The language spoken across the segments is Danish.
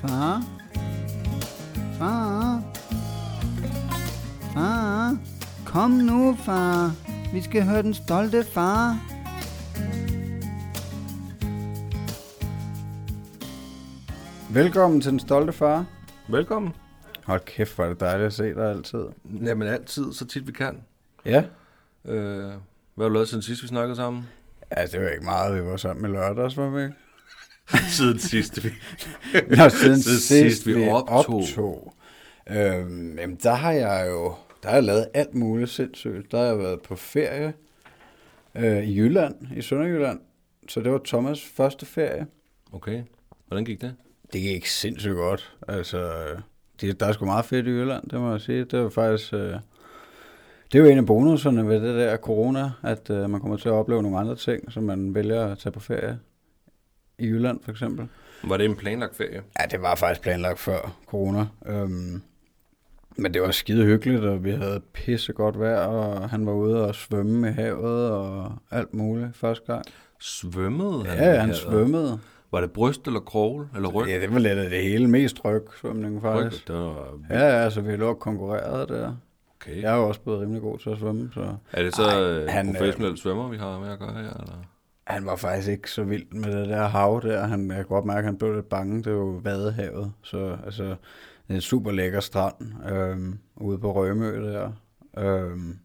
Far? Far? Far? Kom nu, far. Vi skal høre den stolte far. Velkommen til den stolte far. Velkommen. Hold kæft, hvor er det dejligt at se dig altid. Jamen altid, så tit vi kan. Ja. Øh, hvad har du lavet siden sidst, vi snakkede sammen? Altså, det var ikke meget, vi var sammen med lørdags, var vi ikke? siden sidst, vi... Nå, siden Siden sidst, vi vi optog. optog. Øhm, jamen, der har jeg jo der har jeg lavet alt muligt sindssygt. Der har jeg været på ferie øh, i Jylland, i Sønderjylland. Så det var Thomas' første ferie. Okay, hvordan gik det? Det gik sindssygt godt. Altså, det, der er sgu meget fedt i Jylland, det må jeg sige. Det var faktisk... Øh, det er jo en af bonuserne ved det der corona, at øh, man kommer til at opleve nogle andre ting, som man vælger at tage på ferie. I Jylland for eksempel. Var det en planlagt ferie? Ja, det var faktisk planlagt før corona. Øhm, men det var skide hyggeligt, og vi havde pisse godt vejr, og han var ude og svømme i havet og alt muligt første gang. Svømmede han? Ja, han svømmede. Var det bryst eller krogle eller ryg? Ja, det var lidt af det hele. Mest ryg svømning ryg. faktisk. Det var... Ja, ja, så vi lå og konkurrerede der. Okay. Jeg er jo også blevet rimelig god til at svømme, så Er det så Ej, han, øh, professionelle svømmer, vi har med at gøre her? Eller? Han var faktisk ikke så vild med det der hav der. Han, jeg kunne godt mærke, at han blev lidt bange. Det var jo Vadehavet, så altså, det er en super lækker strand øhm, ude på Rømø der. Øhm,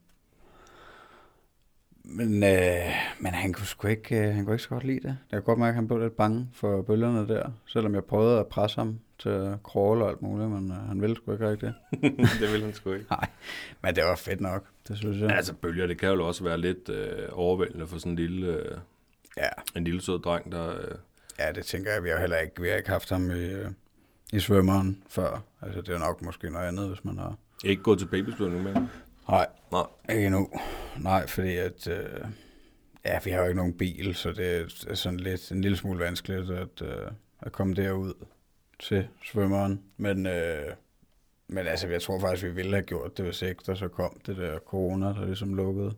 men, øh, men han kunne sgu ikke, øh, han kunne ikke så godt lide det. Jeg kunne godt mærke, at han blev lidt bange for bølgerne der, selvom jeg prøvede at presse ham til at crawl og alt muligt, men øh, han ville sgu ikke rigtigt. det ville han sgu ikke. Men det var fedt nok, det synes jeg. Altså bølger, det kan jo også være lidt øh, overvældende for sådan en lille, øh, Ja, en lille sød dreng, der... Øh, Ja, det tænker jeg. Vi har heller ikke, vi har ikke haft ham i, øh, i svømmeren før. Altså, det er nok måske noget andet, hvis man har... ikke gået til babysvømning med. Nej, Nej. ikke endnu. Nej, fordi at... Øh, ja, vi har jo ikke nogen bil, så det er sådan lidt en lille smule vanskeligt at, øh, at komme derud til svømmeren. Men, øh, men altså, jeg tror faktisk, vi ville have gjort det, hvis ikke der så kom det der corona, der ligesom lukkede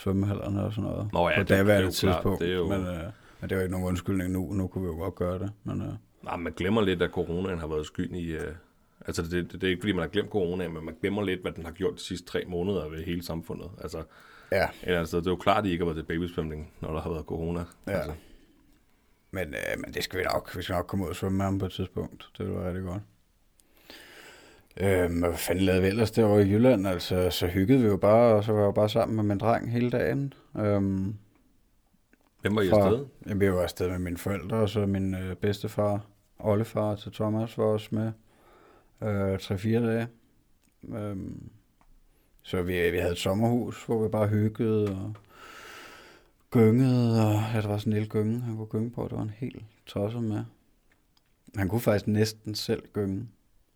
svømmehallerne og sådan noget. Nå ja, på det- det er jo klart, tidspunkt. det er jo- Men, øh, men det var ikke nogen undskyldning nu. Nu kunne vi jo godt gøre det. Men, øh, Nej, man glemmer lidt, at coronaen har været skyld i... Øh, altså, det, det, det, er ikke, fordi man har glemt coronaen, men man glemmer lidt, hvad den har gjort de sidste tre måneder ved hele samfundet. Altså, ja, sted, det er jo klart, at I ikke har været til babysvømning, når der har været corona. Ja. Altså, Men, øh, men det skal vi nok. Vi skal nok komme ud og svømme med ham på et tidspunkt. Det være rigtig godt. Øh, hvad fanden lavede vi ellers derovre i Jylland? Altså, så hyggede vi jo bare, og så var jeg jo bare sammen med min dreng hele dagen. Øhm, hvem var I fra- afsted? Jamen, vi var afsted med mine forældre, og så min øh, bedstefar, oldefar til Thomas, var også med øh, 3-4 dage. Øhm, så vi, vi havde et sommerhus, hvor vi bare hyggede og gyngede, og ja, der var sådan en lille gynge, han kunne gynge på, det var en helt tosset med. Han kunne faktisk næsten selv gynge,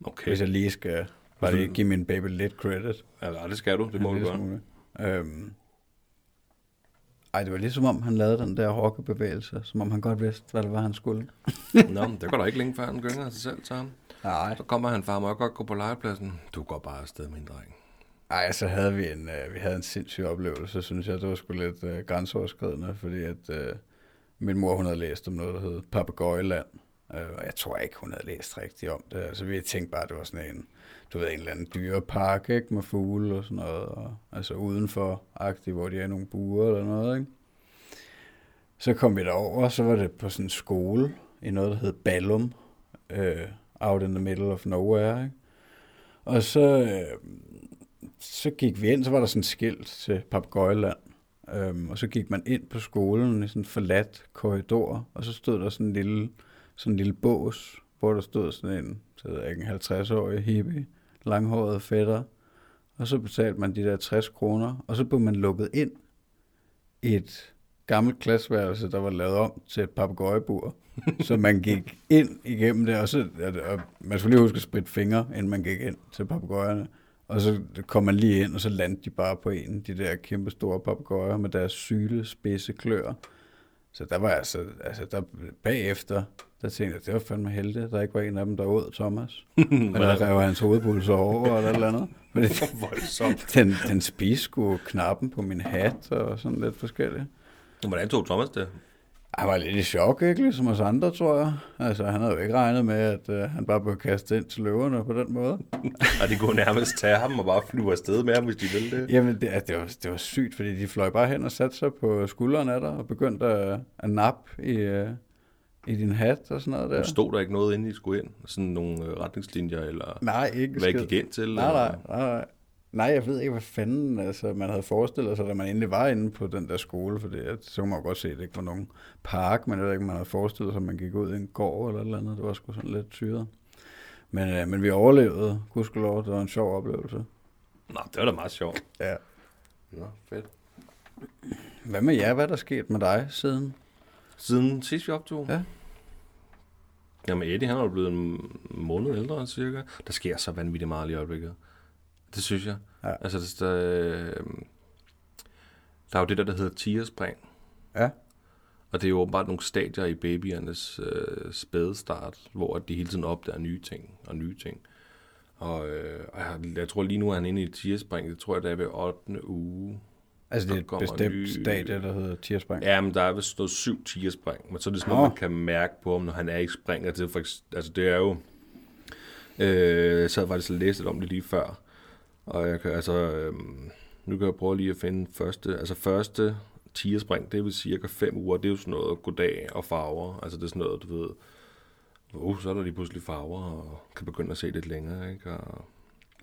okay. Hvis jeg lige skal bare lige give min baby lidt credit. ja, det skal du, det må En du gøre. Øhm, ej, det var ligesom om, han lavede den der rockebevægelse, som om han godt vidste, hvad det var, han skulle. Nå, men det går da ikke længe før, han gynger sig selv til ham. Nej. Så kommer han, far, må jeg godt gå på legepladsen? Du går bare afsted, min dreng. Ej, så havde vi en, øh, vi havde en sindssyg oplevelse, synes jeg. Det var sgu lidt øh, grænseoverskridende, fordi at øh, min mor, hun havde læst om noget, der hed Papagøjeland. Øh, og jeg tror ikke, hun havde læst rigtigt om det. Altså, vi tænkte bare, at det var sådan en, du ved, en eller anden dyrepark, ikke? Med fugle og sådan noget. Og, altså udenfor-agtigt, hvor de er nogle buer eller noget, ikke? Så kom vi derover, og så var det på sådan en skole i noget, der hed Ballum. Øh, out in the middle of nowhere, ikke? Og så, øh, så gik vi ind, så var der sådan et skilt til Papagøjland. Øhm, og så gik man ind på skolen i sådan en forladt korridor, og så stod der sådan en lille, sådan en lille bås, hvor der stod sådan en, så ved jeg ikke, en 50-årig hippie, langhåret fætter. Og så betalte man de der 60 kroner, og så blev man lukket ind i et gammelt klasseværelse, der var lavet om til et papegøjebur. så man gik ind igennem det, og, så, og man skulle lige huske at spritte fingre, inden man gik ind til papegøjerne. Og så kom man lige ind, og så landte de bare på en, de der kæmpe store papegøjer med deres syle, spidse klør. Så der var altså, altså der, bagefter, der tænkte jeg, det var fandme heldigt, at der ikke var en af dem, der åd Thomas. eller rev hans hovedpulser over, eller eller andet. Fordi Voldsomt. den, den spiste knappen på min hat, og sådan lidt forskelligt. Hvordan tog Thomas det? Han var lidt i chok, ikke? Ligesom os andre, tror jeg. Altså, han havde jo ikke regnet med, at uh, han bare blev kastet ind til løverne på den måde. og de kunne nærmest tage ham og bare flyve afsted med ham, hvis de ville det. Jamen, det, altså, det, var, det var sygt, fordi de fløj bare hen og satte sig på skulderen af dig og begyndte at, at nappe i, uh, i din hat og sådan noget der. Men stod der ikke noget, inden I skulle ind? Sådan nogle øh, retningslinjer, eller Nej, ikke hvad I gik ind til? Nej, nej, nej, nej. Nej, jeg ved ikke, hvad fanden altså, man havde forestillet sig, da man endelig var inde på den der skole, for det, så kunne man jo godt se, at det ikke var nogen park, men jeg ved ikke, man havde forestillet sig, at man gik ud i en gård eller et eller andet. Det var sgu sådan lidt tyret. Men, øh, men vi overlevede, gudskelov, det var en sjov oplevelse. Nå, det var da meget sjovt. Ja. Nå, fedt. Hvad med jer? Hvad er der sket med dig siden? Siden sidst vi optog? Ja. Jamen Eddie, han er jo blevet en måned ældre cirka. Der sker så vanvittigt meget i øjeblikket. Det synes jeg. Ja. Altså, det, der, øh, der er jo det der, der hedder tierspring. Ja. Og det er jo åbenbart nogle stadier i babyernes øh, spædestart, hvor de hele tiden opdager nye ting og nye ting. Og, øh, og jeg, jeg tror lige nu er han inde i tierspring. Det tror jeg, det er ved 8. uge. Altså, det er Der et bestemt nye- stadie, der hedder tierspring. Ja, men der er vist noget syv tierspring, men så er det sådan noget, man kan mærke på ham, når han er i spring. Altså, det er, for, altså, det er jo... Øh, jeg sad faktisk og læste lidt om det lige før, og jeg kan, altså, øh, nu kan jeg prøve lige at finde første, altså første tierspring, det er vel cirka fem uger, det er jo sådan noget goddag og farver, altså det er sådan noget, du ved, uh, så er der lige pludselig farver, og kan begynde at se lidt længere, ikke? Og,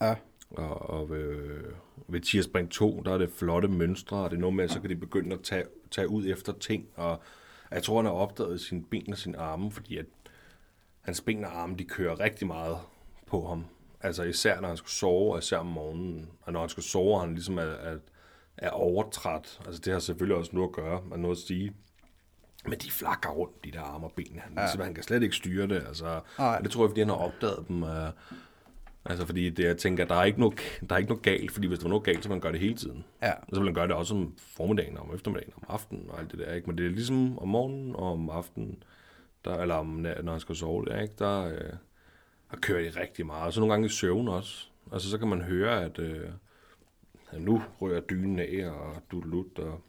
Ja. og, og ved, ved tierspring 2, der er det flotte mønstre, og det er noget med, at så kan de begynde at tage, tage ud efter ting. Og jeg tror, han har opdaget sine ben og sine arme, fordi at hans ben og arme, de kører rigtig meget på ham. Altså især når han skal sove, og især om morgenen. Og når han skal sove, han ligesom er, er, er overtræt. Altså det har selvfølgelig også noget at gøre, og noget at sige. Men de flakker rundt, de der arme og ben. Han, ja. han kan slet ikke styre det. Altså, Nej. og det tror jeg, fordi han har opdaget dem. Uh, altså fordi det, jeg tænker, der er, ikke noget, der er ikke noget galt, fordi hvis der var noget galt, så vil man gøre det hele tiden. Ja. Og så vil man gøre det også om formiddagen, om eftermiddagen, om aftenen og alt det der. Ikke? Men det er ligesom om morgenen og om aftenen, der, eller om, når han skal sove, der, ikke? Der, øh, der kører de rigtig meget. Og så nogle gange i søvn også. Altså så kan man høre, at øh, ja, nu rører dynen af, og dudelut, og,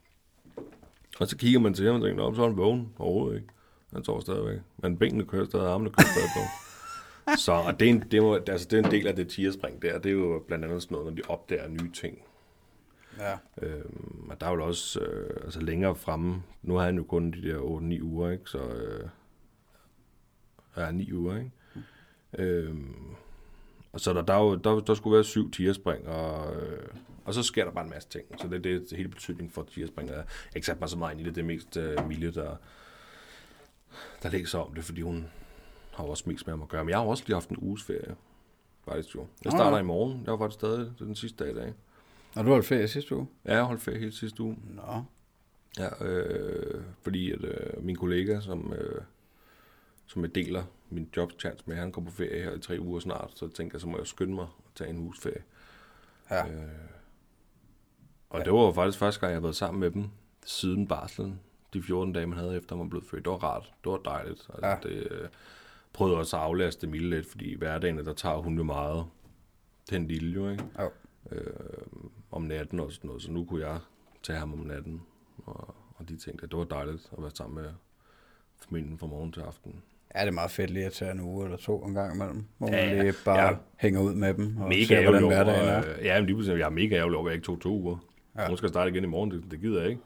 og så kigger man til ham og tænker, "Nå, så er han vågen overhovedet ikke. Han sover stadigvæk. Men benene kører stadig, armene kører stadig på. Så og det, er en, det, må, altså, det er en del af det tierspring der. Det er jo blandt andet sådan noget, når de opdager nye ting. Ja. Øhm, og der er jo også øh, altså længere fremme. Nu har han jo kun de der 8-9 uger, ikke? Så øh, ja, 9 uger, ikke? Øhm, og så der, der, er jo, der, der skulle være syv tierspring, og, øh, og så sker der bare en masse ting. Så det, det er det hele betydning for tierspring. Jeg har ikke sat mig så meget ind i det. Det er mest øh, Mille, der, der læser om det, fordi hun har også mest med ham at gøre. Men jeg har også lige haft en uges ferie. Faktisk jo. Jeg starter i morgen. Jeg var faktisk stadig den sidste dag i dag. Og du holdt ferie sidste uge? Ja, jeg holdt ferie hele sidste uge. Nå. Ja, øh, fordi at øh, min kollega, som, øh, som jeg deler min jobchance med, han går på ferie her i tre uger snart, så tænker jeg, så må jeg skynde mig at tage en uges ferie. Ja. Øh, og ja. det var faktisk første gang, jeg har været sammen med dem siden barslen. De 14 dage, man havde efter, man blev født. Det var rart. Det var dejligt. Altså, Ja. det, øh, prøvede også at aflaste Mille lidt, fordi i hverdagen, der tager hun jo meget den lille jo, ikke? Jo. Øh, om natten og sådan noget. Så nu kunne jeg tage ham om natten. Og, og de tænkte, at det var dejligt at være sammen med familien fra morgen til aften. Ja, det er meget fedt lige at tage en uge eller to en gang imellem, hvor Ja, man ja. lige bare Ja. hænger ud med dem og Mega ser, hvordan hverdagen er. øh, ja, men lige pludselig, jeg er mega ærgerlig over, at jeg ikke tog to uger. Ja. Ja. Hun skal starte igen i morgen, det, det gider jeg ikke.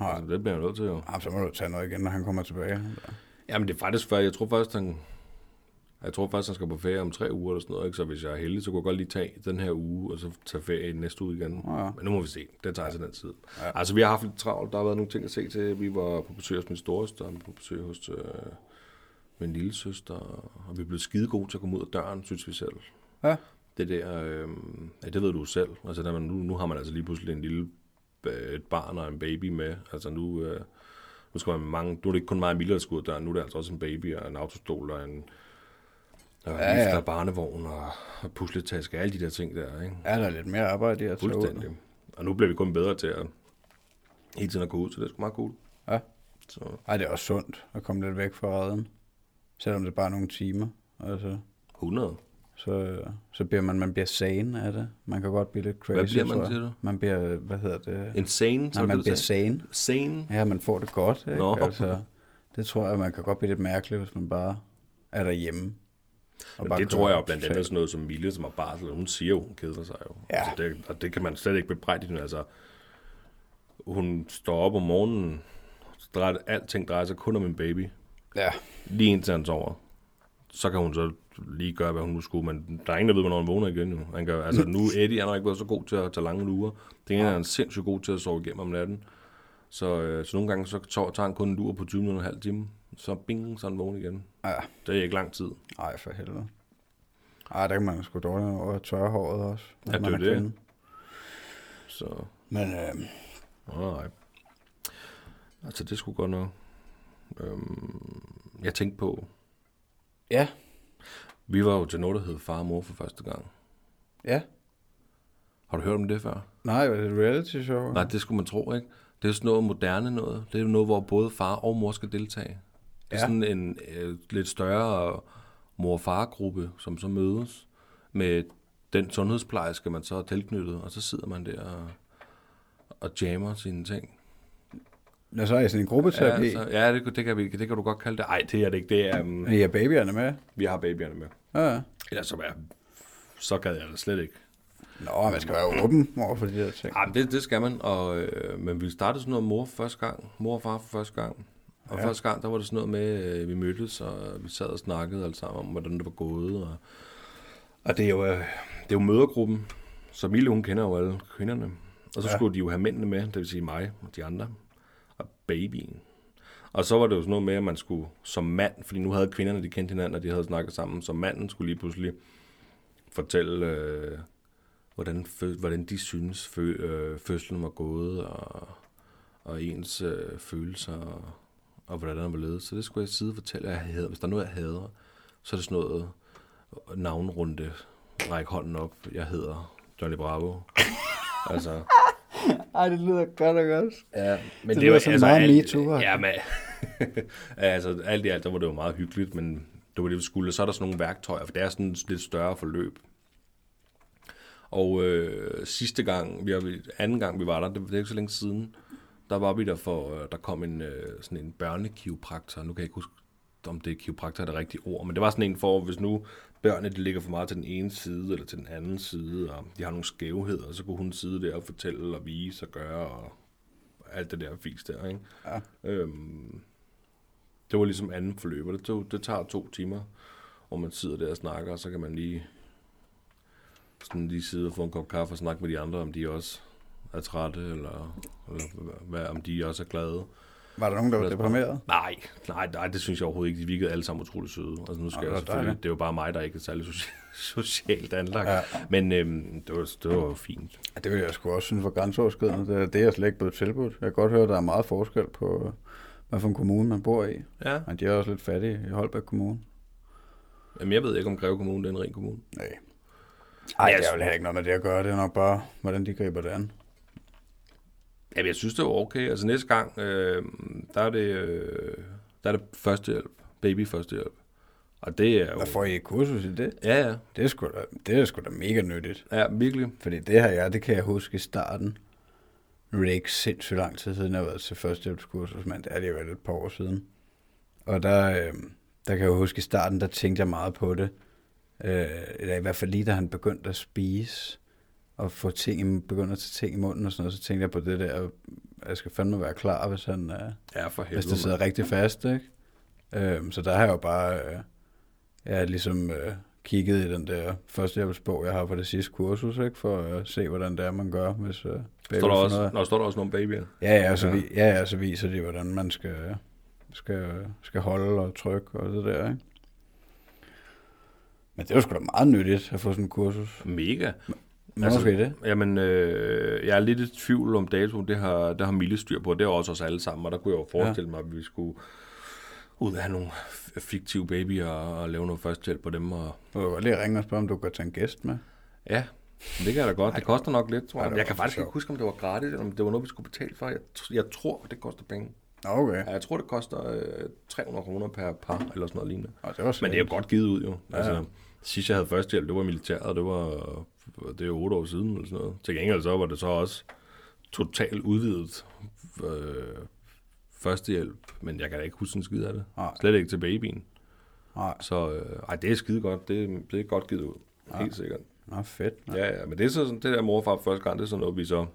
Nej. Altså, det bliver jeg nødt til jo. Jamen, så må du tage noget igen, når han kommer tilbage. Jamen det er faktisk før, jeg tror først, han, jeg tror først, han skal på ferie om tre uger eller sådan noget, ikke? så hvis jeg er heldig, så kunne jeg godt lige tage den her uge, og så tage ferie næste uge igen. Ja. Men nu må vi se, det tager ja. til den tid. Ja. Ja. Altså vi har haft lidt travlt, der har været nogle ting at se til. Vi var på besøg hos min storesøster, vi var på besøg hos øh, min lille søster, og vi er blevet skide gode til at komme ud af døren, synes vi selv. Ja. Det der, øh, ja, det ved du selv. Altså der, man, nu, nu har man altså lige pludselig en lille øh, et barn og en baby med. Altså nu, øh, nu skal man mange, nu er det ikke kun mig og Mille, der skal ud af døren, nu er det altså også en baby og en autostol og en og Ja, ja, ja. barnevogn og, og pusletaske, alle de der ting der, ikke? Er der lidt mere arbejde i at? Fuldstændig. Og nu bliver vi kun bedre til at hele tiden at gå ud, så det er sgu meget cool. Ja. Så, Ej, det er også sundt at komme lidt væk fra redden. Selvom det bare er nogle timer. Altså, 100. så, så bliver man, man bliver sane af det. Man kan godt blive lidt crazy, Hvad bliver man, siger du? Man bliver, hvad hedder det? Insane, Nej, man bliver sane. Sane. Ja, man får det godt, ikke? Nå. Altså, Det tror jeg, man kan godt blive lidt mærkeligt, hvis man bare er derhjemme. Og det tror jeg jo blandt andet sådan noget som Mille, som har barsel. Hun siger jo, hun keder sig jo. Ja. Altså det, og det kan man slet ikke bebrejde hende. Altså, hun står op om morgenen, drejer, alting drejer sig kun om en baby. Ja. Lige indtil han sover. Så kan hun så lige gøre, hvad hun nu skulle, men der er ingen, der ved, hvornår han vågner igen nu. Han gør, altså nu Eddie, han har ikke været så god til at tage lange lurer. Det er han sindssygt god til at sove igennem om natten. Så, øh, så nogle gange så tager han kun en lur på 20 minutter og en halv time. Så bing, så er han vågen igen. Ja. Det er ikke lang tid. Ej, for helvede. Ej, der kan man sgu dårligt over tørre håret også. Ja, det er det. kvinde. Så, Men øh, nej. Altså, det skulle godt nok. Øhm, jeg tænkte på, ja, vi var jo til noget, der hed Far og Mor for første gang. ja. Har du hørt om det før? Nej, var det et reality show? Nej, det skulle man tro, ikke? Det er sådan noget moderne noget. Det er noget, hvor både far og mor skal deltage. Det er Ja. sådan en øh, lidt større mor-far-gruppe, som så mødes med den sundhedsplejerske, man så er tilknyttet, og så sidder man der og, og jammer sine ting. Nå, så er I sådan en gruppeterapi. Ja, så, ja det, det, kan vi, det kan du godt kalde det. Ej, det er det ikke. Det er, um, I har babyerne med? vi har babyerne med. Ja, ja. Ellers så, er, så gad jeg det slet ikke. Nå, man skal være åben over for de der ting. Ja, det, det skal man, og, øh, men vi startede sådan noget mor første gang, mor og far for første gang. Og Ja. første gang, der var det sådan noget med, øh, vi mødtes, og vi sad og snakkede alle sammen om, hvordan det var gået. Og, og det er jo, øh, det er jo mødergruppen, så Mille, hun kender jo alle kvinderne. Og så Ja. skulle de jo have mændene med, det vil sige mig og de andre, babyen. Og så var det jo sådan noget med, at man skulle som mand, fordi nu havde kvinderne, de kendte hinanden, og de havde snakket sammen, så manden skulle lige pludselig fortælle, øh, hvordan, fø, hvordan de synes, fø, øh, fødslen var gået, og, og ens øh, følelser, og, og hvordan den var ledet. Så det skulle jeg sidde og fortælle, at jeg havde. Hvis der er noget, jeg hader, så er det sådan noget øh, navnrunde, række hånden op, jeg hedder Johnny Bravo. altså, Ej, det lyder godt og godt. Ja, men Det lyder sådan meget alt- MeToo, Ja, men, altså alt i alt, der var det jo meget hyggeligt, men det var det, vi skulle. Så er der sådan nogle værktøjer, for det er sådan et lidt større forløb. Og øh, sidste gang, vi har, anden gang vi var der, det, det er ikke så længe siden, der var vi der for, øh, der kom en, øh, sådan en børnekiropraktor, nu kan jeg ikke huske, om det er kiropraktor er det rigtige ord, men det var sådan en for, hvis nu børnene de ligger for meget til den ene side eller til den anden side, og de har nogle skævheder, så kunne hun sidde der og fortælle og vise og gøre og alt det der fis der, ikke? Ja. Øhm, det var ligesom anden forløb, og det, tog, det tager to timer, hvor man sidder der og snakker, og så kan man lige sådan lige sidde og få en kop kaffe og snakke med de andre, om de også er trætte, eller, eller hvad, om de også er glade. Var der nogen, der var deprimeret? Nej, nej, nej, det synes jeg overhovedet ikke. De virkede alle sammen utroligt søde. Altså nu skal Nå, det jeg var selvfølgelig, dejligt. det er jo bare mig, der ikke er særlig soci- socialt anlagt. Ja. Men øhm, det, var, det var fint. Ja, det vil jeg sgu også synes var grænseoverskridende. Det, er- det er jeg slet ikke blevet tilbudt. Jeg kan godt høre, at der er meget forskel på, hvad for en kommune man bor i. Ja. Men de er også lidt fattige i Holbæk Kommune. Jamen, jeg ved ikke, om Greve Kommune det er en ren kommune. Nej. Ej, jeg det er jo heller ikke noget med det at gøre. Det er nok bare, hvordan de griber det an. Jamen, jeg synes, det var okay. Altså næste gang, øh, der er det, øh, der er det førstehjælp. Baby førstehjælp. Og det er jo... Hvad får I et kursus i det? Ja, ja. Det er sgu da, det er sgu da mega nyttigt. Ja, virkelig. Fordi det her, ja, det kan jeg huske i starten. Nu er det ikke sindssygt lang tid siden, jeg har været til førstehjælpskursus, men det er det jo et par år siden. Og der, øh, der kan jeg huske i starten, der tænkte jeg meget på det. Øh, eller i hvert fald lige da han begyndte at spise, og få ting, i- begyndte at tage ting i munden og sådan noget, så tænkte jeg på det der, jeg skal fandme være klar, hvis, han, øh, Ja, for hvis helvede. det sidder rigtig fast, ikke? Øh, så der har jeg jo bare, øh, jeg har ligesom øh, kigget i den der førstehjælpsbog, jeg har på det sidste kursus, ikke? For at se, hvordan det er, man gør, hvis øh, baby Står der, også, noget. når står der også nogle babyer? Ja, ja, så, Ja. Vi, ja, ja, så viser de, hvordan man skal, skal, skal holde og trykke og det der, ikke? Men det er jo sgu da meget nyttigt at få sådan en kursus. Mega. Men altså, det. Jamen, øh, jeg er lidt i tvivl om datoen. Det har, det har Mille styr på. Det er også os alle sammen. Og der kunne jeg jo forestille mig, at vi skulle ud og have nogle fiktive babyer og, og lave noget førstehjælp på dem. Og, Du kan godt lige ringe og spørge, om du kan tage en gæst med. ja, det kan jeg da godt. Det koster nok lidt, tror Ej, jeg. det Jeg kan faktisk ikke huske, om det var gratis, eller om det var noget, vi skulle betale for. Jeg, jeg tror, det koster penge. Okay. Ja, jeg tror, det koster øh, 300 kroner per par, eller sådan noget lignende. Og det var Men det er jo godt givet ud, jo. Ja. Altså, sidst jeg havde førstehjælp, det var militæret, det var, det er otte år siden, eller sådan noget. Til gengæld så var det så også totalt udvidet øh, førstehjælp, men jeg kan da ikke huske en skid af det. Nej. Slet ikke til babyen. Nej, Så øh, ej, det er skide godt. Det, det er godt givet ud. Helt sikkert. Nå, fedt. Ja. Ja, ja, men det er så sådan- det der mor og far første gang, det er sådan noget, vi så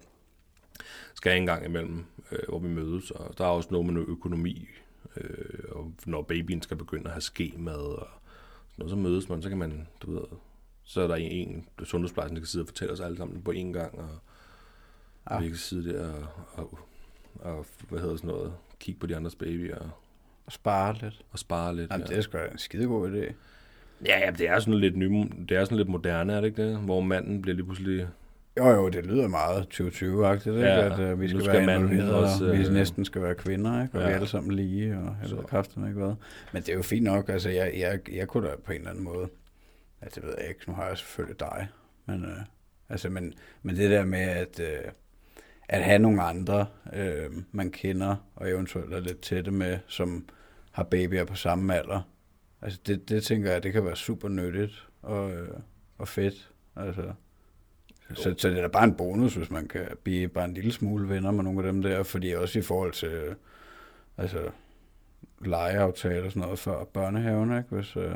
skal en gang imellem, øh, hvor vi mødes. Og der er også noget med noget økonomi, øh, og når babyen skal begynde at have skemad og noget, så mødes man, så kan man, du ved, så er der en, en sundhedsplejersken, der kan sidde og fortælle os alle sammen på én gang, og Ja. ja. vi kan sidde der og, og, og, hvad hedder sådan noget, kigge på de andres babyer og, Og spare lidt. og spare lidt. Jamen, det er sgu en skidegod idé. Ja, ja, det er sådan lidt ny, det er sådan lidt moderne, er det ikke det? Hvor manden bliver lige pludselig Jo, jo, det lyder meget 2020-agtigt, ikke? Ja, at uh, vi skal, skal være involveret, også, og vi øh, næsten skal være kvinder, ikke? og ja. vi er alle sammen lige, og jeg Så. ved kræfterne ikke hvad. Men det er jo fint nok, altså jeg, jeg, jeg kunne da på en eller anden måde, altså det ved jeg ikke, nu har jeg selvfølgelig dig, men, uh, altså, men, men det der med at, uh, at have nogle andre, uh, man kender, og eventuelt er lidt tætte med, som har babyer på samme alder, altså det, det tænker jeg, det kan være super nyttigt og, uh, og fedt, altså. Så, så det er da bare en bonus, hvis man kan blive bare en lille smule venner med nogle af dem der, fordi også i forhold til øh, altså, legeaftaler og sådan noget for børnehaven, ikke? Hvis, øh,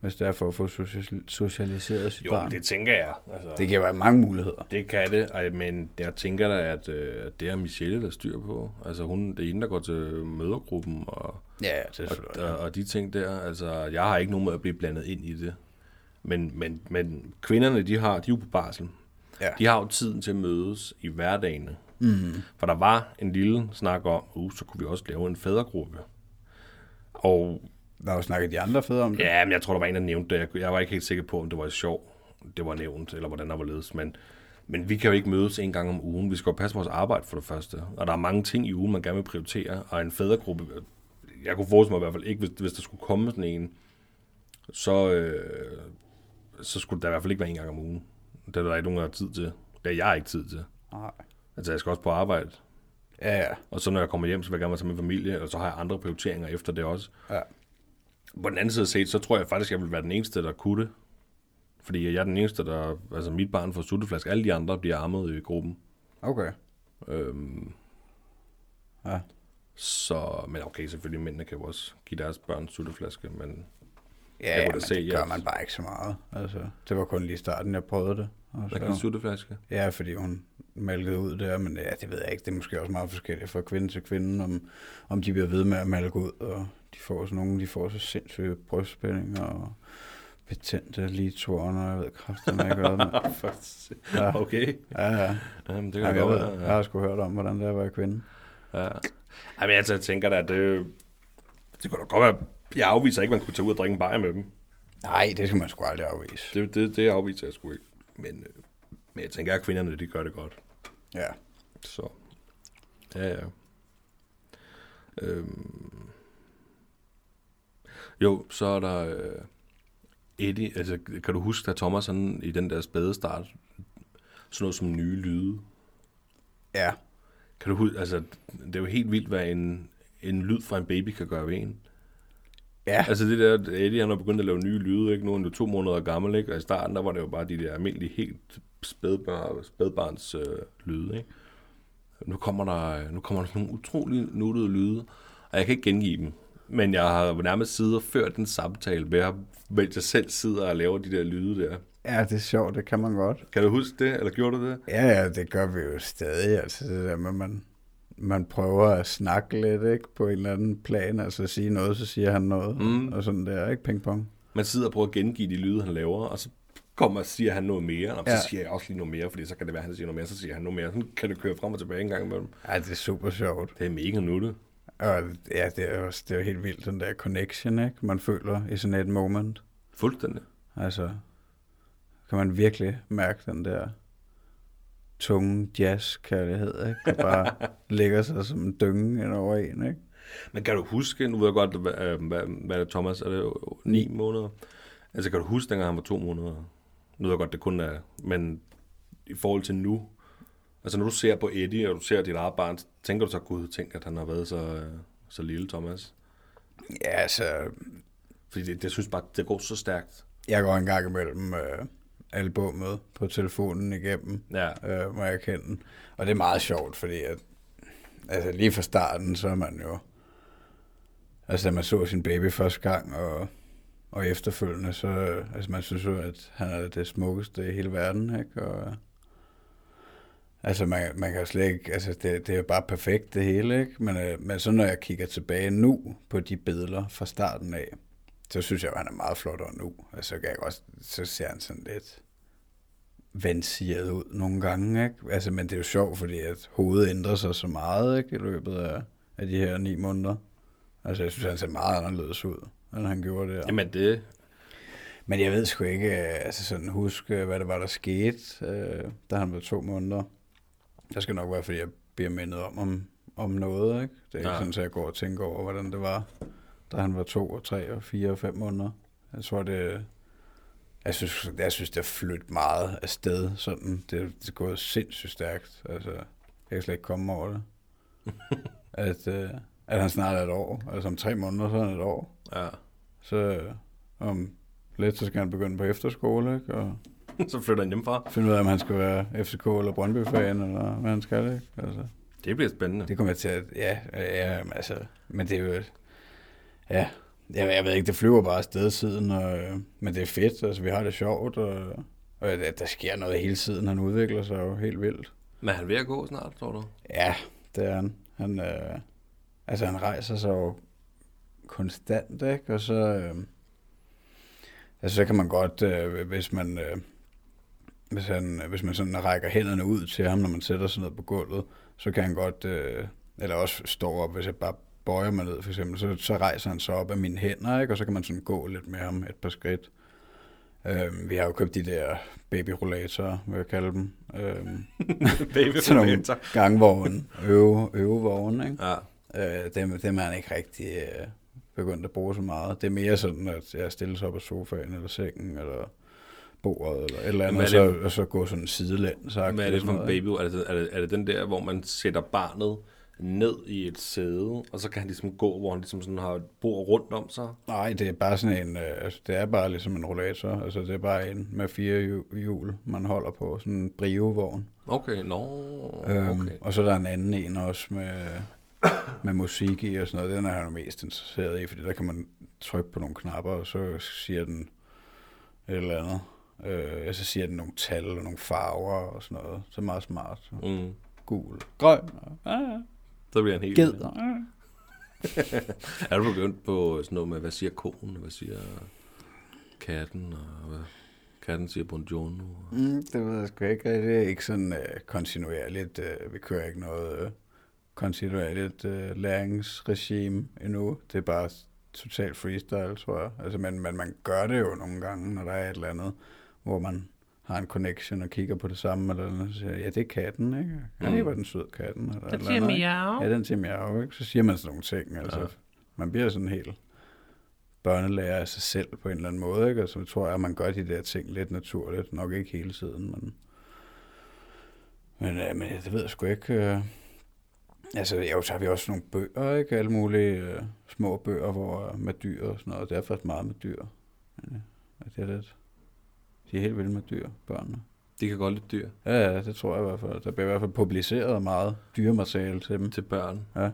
hvis det er for at få social- socialiseret sit Jo, barn. det tænker jeg. Altså, det kan være mange muligheder. Det kan det, ej, men jeg tænker da, at, øh, det er Michelle, der styr på. Altså hun, det er hende, der går til mødergruppen og, Ja, det og, og, og de ting der. Altså, jeg har ikke nogen måde at blive blandet ind i det. Men, men, men kvinderne, de, har, de er jo på barsel. Ja. De har jo tiden til at mødes i hverdagene. Mm. For der var en lille snak om, uh, så kunne vi også lave en fædregruppe. Og Der har jo snakket de andre fædre om det. Ja, men jeg tror, der var en, der nævnte det. Jeg, jeg var ikke helt sikker på, om det var sjov. Det var nævnt, eller hvordan der var ledes. Men, men vi kan jo ikke mødes en gang om ugen. Vi skal jo passe på vores arbejde for det første. Og der er mange ting i ugen, man gerne vil prioritere. Og en fædregruppe, jeg kunne forestille mig i hvert fald ikke, hvis, hvis der skulle komme sådan en, så, øh, så skulle der i hvert fald ikke være en gang om ugen. Det er der ikke nogen, der har tid til. Det er jeg ikke tid til. Nej. Altså, jeg skal også på arbejde. Ja, ja. Og så når jeg kommer hjem, så vil jeg gerne være sammen med familie, og så har jeg andre prioriteringer efter det også. ja. På den anden side set, så tror jeg faktisk, jeg vil være den eneste, der kunne det. Fordi jeg er den eneste, der... Altså, mit barn får sutteflaske. Alle de andre bliver armet i gruppen. Okay. Øhm, Ja. så... Men okay, selvfølgelig, mændene kan jo også give deres børn sutteflaske, men... Ja, Jeg kunne da se, det gør man bare ikke så meget. Altså, det var kun lige starten, jeg prøvede det. Og så, en sutteflaske? Ja, fordi hun malkede ud der, men ja, det ved jeg ikke. Det er måske også meget forskelligt fra kvinde til kvinde, om, om de bliver ved med at malke ud, og de får sådan nogle, de får så sindssyge brystspændinger og betændte litoren, og jeg ved ikke hvad. men- Ja. Okay. Ja, ja. Jamen, det kan jeg, godt jeg Ja. har sgu hørt om, hvordan det er at være kvinde. ja. Ej, men altså, jeg tænker da, at det... Det kunne da godt være... Jeg afviser ikke, at man kunne tage ud og drikke en bajer med dem. Nej, det skal man sgu aldrig afvise. Det, det, det afviser jeg sgu ikke. Men, øh, men jeg tænker, at kvinderne, de gør det godt. Ja. Så, ja, ja. Øhm. Jo, så er der øh, Eddie, altså kan du huske, da Thomas sådan, i den der spæde start, sådan noget som nye lyde? Ja. Kan du huske, altså det er jo helt vildt, hvad en, en lyd fra en baby kan gøre ved en. Ja. Altså det der, Eddie han har begyndt at lave nye lyde, ikke? Nu er han jo to måneder gammel, ikke? Og i starten, der var det jo bare de der almindelige, helt spædbar, spædbarns øh, lyde, ikke? Nu kommer der, nu kommer der nogle utrolig nuttede lyde, og jeg kan ikke gengive dem. Men jeg har nærmest siddet og ført en samtale med ham, mens jeg selv sidder og laver de der lyde der. Ja, det er sjovt, det kan man godt. Kan du huske det, eller gjorde du det? Ja, ja, det gør vi jo stadig, altså det der med, man, man prøver at snakke lidt, ikke, på en eller anden plan, altså sige noget, så siger han noget, Mm. og sådan der, ikke, pingpong. Man sidder og prøver at gengive de lyde, han laver, og så kommer og siger han noget mere, og så Ja. siger jeg også lige noget mere, fordi så kan det være, at han siger noget mere, så siger han noget mere. Sådan kan det køre frem og tilbage en gang imellem. Ja, det er super sjovt. Det er mega nuttet. Og ja, det er også det er helt vildt, den der connection, ikke, man føler i sådan et moment. Fuldstændig. Altså, kan man virkelig mærke den der tunge jazz-kærlighed, ikke? Der bare ligger sig som en dynge ind over en, ikke? Men kan du huske, nu ved jeg godt, hvad, øh, hvad, hvad er det, Thomas, er det ni måneder? Altså kan du huske, dengang han var to måneder? Nu ved jeg godt, det kun er, men i forhold til nu, altså når du ser på Eddie, og du ser dit eget barn, tænker du så, gud, tænk, at han har været så, øh, så lille, Thomas? Ja, altså, Fordi det, det synes bare, det går så stærkt. jeg går en gang imellem øh, albummet på telefonen igennem, Ja, øh, må jeg kende. Og det er meget sjovt, fordi at altså lige fra starten, så er man jo, altså da man så sin baby første gang, og, og efterfølgende, så, altså man synes jo, at han er det smukkeste i hele verden, ikke? Og, altså man, man kan jo slet ikke, altså det, det er bare perfekt det hele, ikke? Men, øh, men så når jeg kigger tilbage nu på de billeder fra starten af, så synes jeg, at han er meget flottere nu. Altså, så, kan jeg også, så ser han sådan lidt vandsiget ud nogle gange. Ikke? Altså, men det er jo sjovt, fordi at hovedet ændrer sig så meget ikke? i løbet af, af de her ni måneder. Altså, jeg synes, han ser meget anderledes ud, end han gjorde det. Jamen, det... Men jeg ved sgu ikke, øh, altså sådan huske, hvad det var, der skete, øh, da han var to måneder. Der skal nok være, fordi jeg bliver mindet om, om, om noget, ikke? Det er ikke ja. sådan, at jeg går og tænker over, hvordan det var da han var to og tre og fire og fem måneder. Jeg tror, det, jeg synes, jeg synes, det har flyttet meget af sted. Sådan. Det, det er gået sindssygt stærkt. Altså, jeg kan slet ikke komme over det. at, uh, at han snart er et år. Altså om tre måneder, så er han et år. Ja. Så uh, om lidt, så skal han begynde på efterskole, ikke? Og så flytter han hjemmefra. Finde ud af, om han skal være FCK eller Brøndby-fan, eller hvad han skal, ikke? Altså, det bliver spændende. Det kommer jeg til at, ja, ja, altså, men det er jo, Ja, jeg, jeg ved ikke, det flyver bare afsted siden, og, men det er fedt, altså vi har det sjovt, og, og der, der sker noget hele tiden, han udvikler sig jo helt vildt. Men er han ved at gå snart, tror du? Ja, det er han. Han, øh, altså han rejser sig jo konstant, ikke? Og så, øh, altså så kan man godt, øh, hvis man, øh, hvis, han, hvis man sådan rækker hænderne ud til ham, når man sætter sig ned på gulvet, så kan han godt, øh, eller også stå op, hvis jeg bare bøjer mig ned, for eksempel, så, så rejser han sig op af mine hænder, ikke? og så kan man sådan gå lidt med ham et par skridt. Øhm, vi har jo købt de der babyrollatorer, vil jeg kalde dem. Øhm, babyrollator. gangvogne, øve, øvevogne, ikke? Ja. Øh, dem, dem er han ikke rigtig øh, begyndt at bruge så meget. Det er mere sådan, at jeg stiller sig op af sofaen, eller sengen, eller bordet, eller et eller andet, og så, og så gå sådan sidelænd. Så Hvad er det for en baby? Er det, er, det, er det den der, hvor man sætter barnet ned i et sæde, og så kan han ligesom gå, hvor han ligesom sådan har et bord rundt om sig? Nej, det er bare sådan en, øh, altså, det er bare ligesom en rollator, altså det er bare en med fire hjul, man holder på, sådan en brivevogn. Okay, no, øhm, okay. Og så er der en anden en også med, med musik i og sådan noget, den er han mest interesseret i, fordi der kan man trykke på nogle knapper, og så siger den et eller andet. Øh, så siger den nogle tal og nogle farver og sådan noget. Så meget smart. Mm. Gul, grøn. Ja, ja. Så bliver han helt... Ged. er du begyndt på sådan noget med, hvad siger konen, hvad siger katten, og hvad katten siger buongiorno? Mm, det ved jeg sgu ikke. Det er ikke sådan uh, kontinuerligt. Uh, vi kører ikke noget uh, kontinuerligt uh, læringsregime endnu. Det er bare totalt freestyle, tror jeg. Altså, men, men man gør det jo nogle gange, når der er et eller andet, hvor man har en connection og kigger på det samme, eller noget, så siger ja, det er katten, ikke? Ja, det var den søde katten. Eller den siger miau. Ja, den siger miau, ikke? Så siger man sådan nogle ting, altså. Ja. Man bliver sådan helt børnelærer af sig selv på en eller anden måde, ikke? Og så tror jeg, at man gør de der ting lidt naturligt. Nok ikke hele tiden, men... Men, øh, men det ved jeg sgu ikke. Øh. Altså, jo, så har vi også nogle bøger, ikke? Alle mulige øh, små bøger hvor, med dyr og sådan noget. Det er faktisk meget med dyr. Ja, det er lidt... De er helt vilde med dyr, børnene. De kan godt lide dyr. Ja, ja, det tror jeg i hvert fald. Der bliver i hvert fald publiceret meget dyremateriale til dem. Til børn. Ja.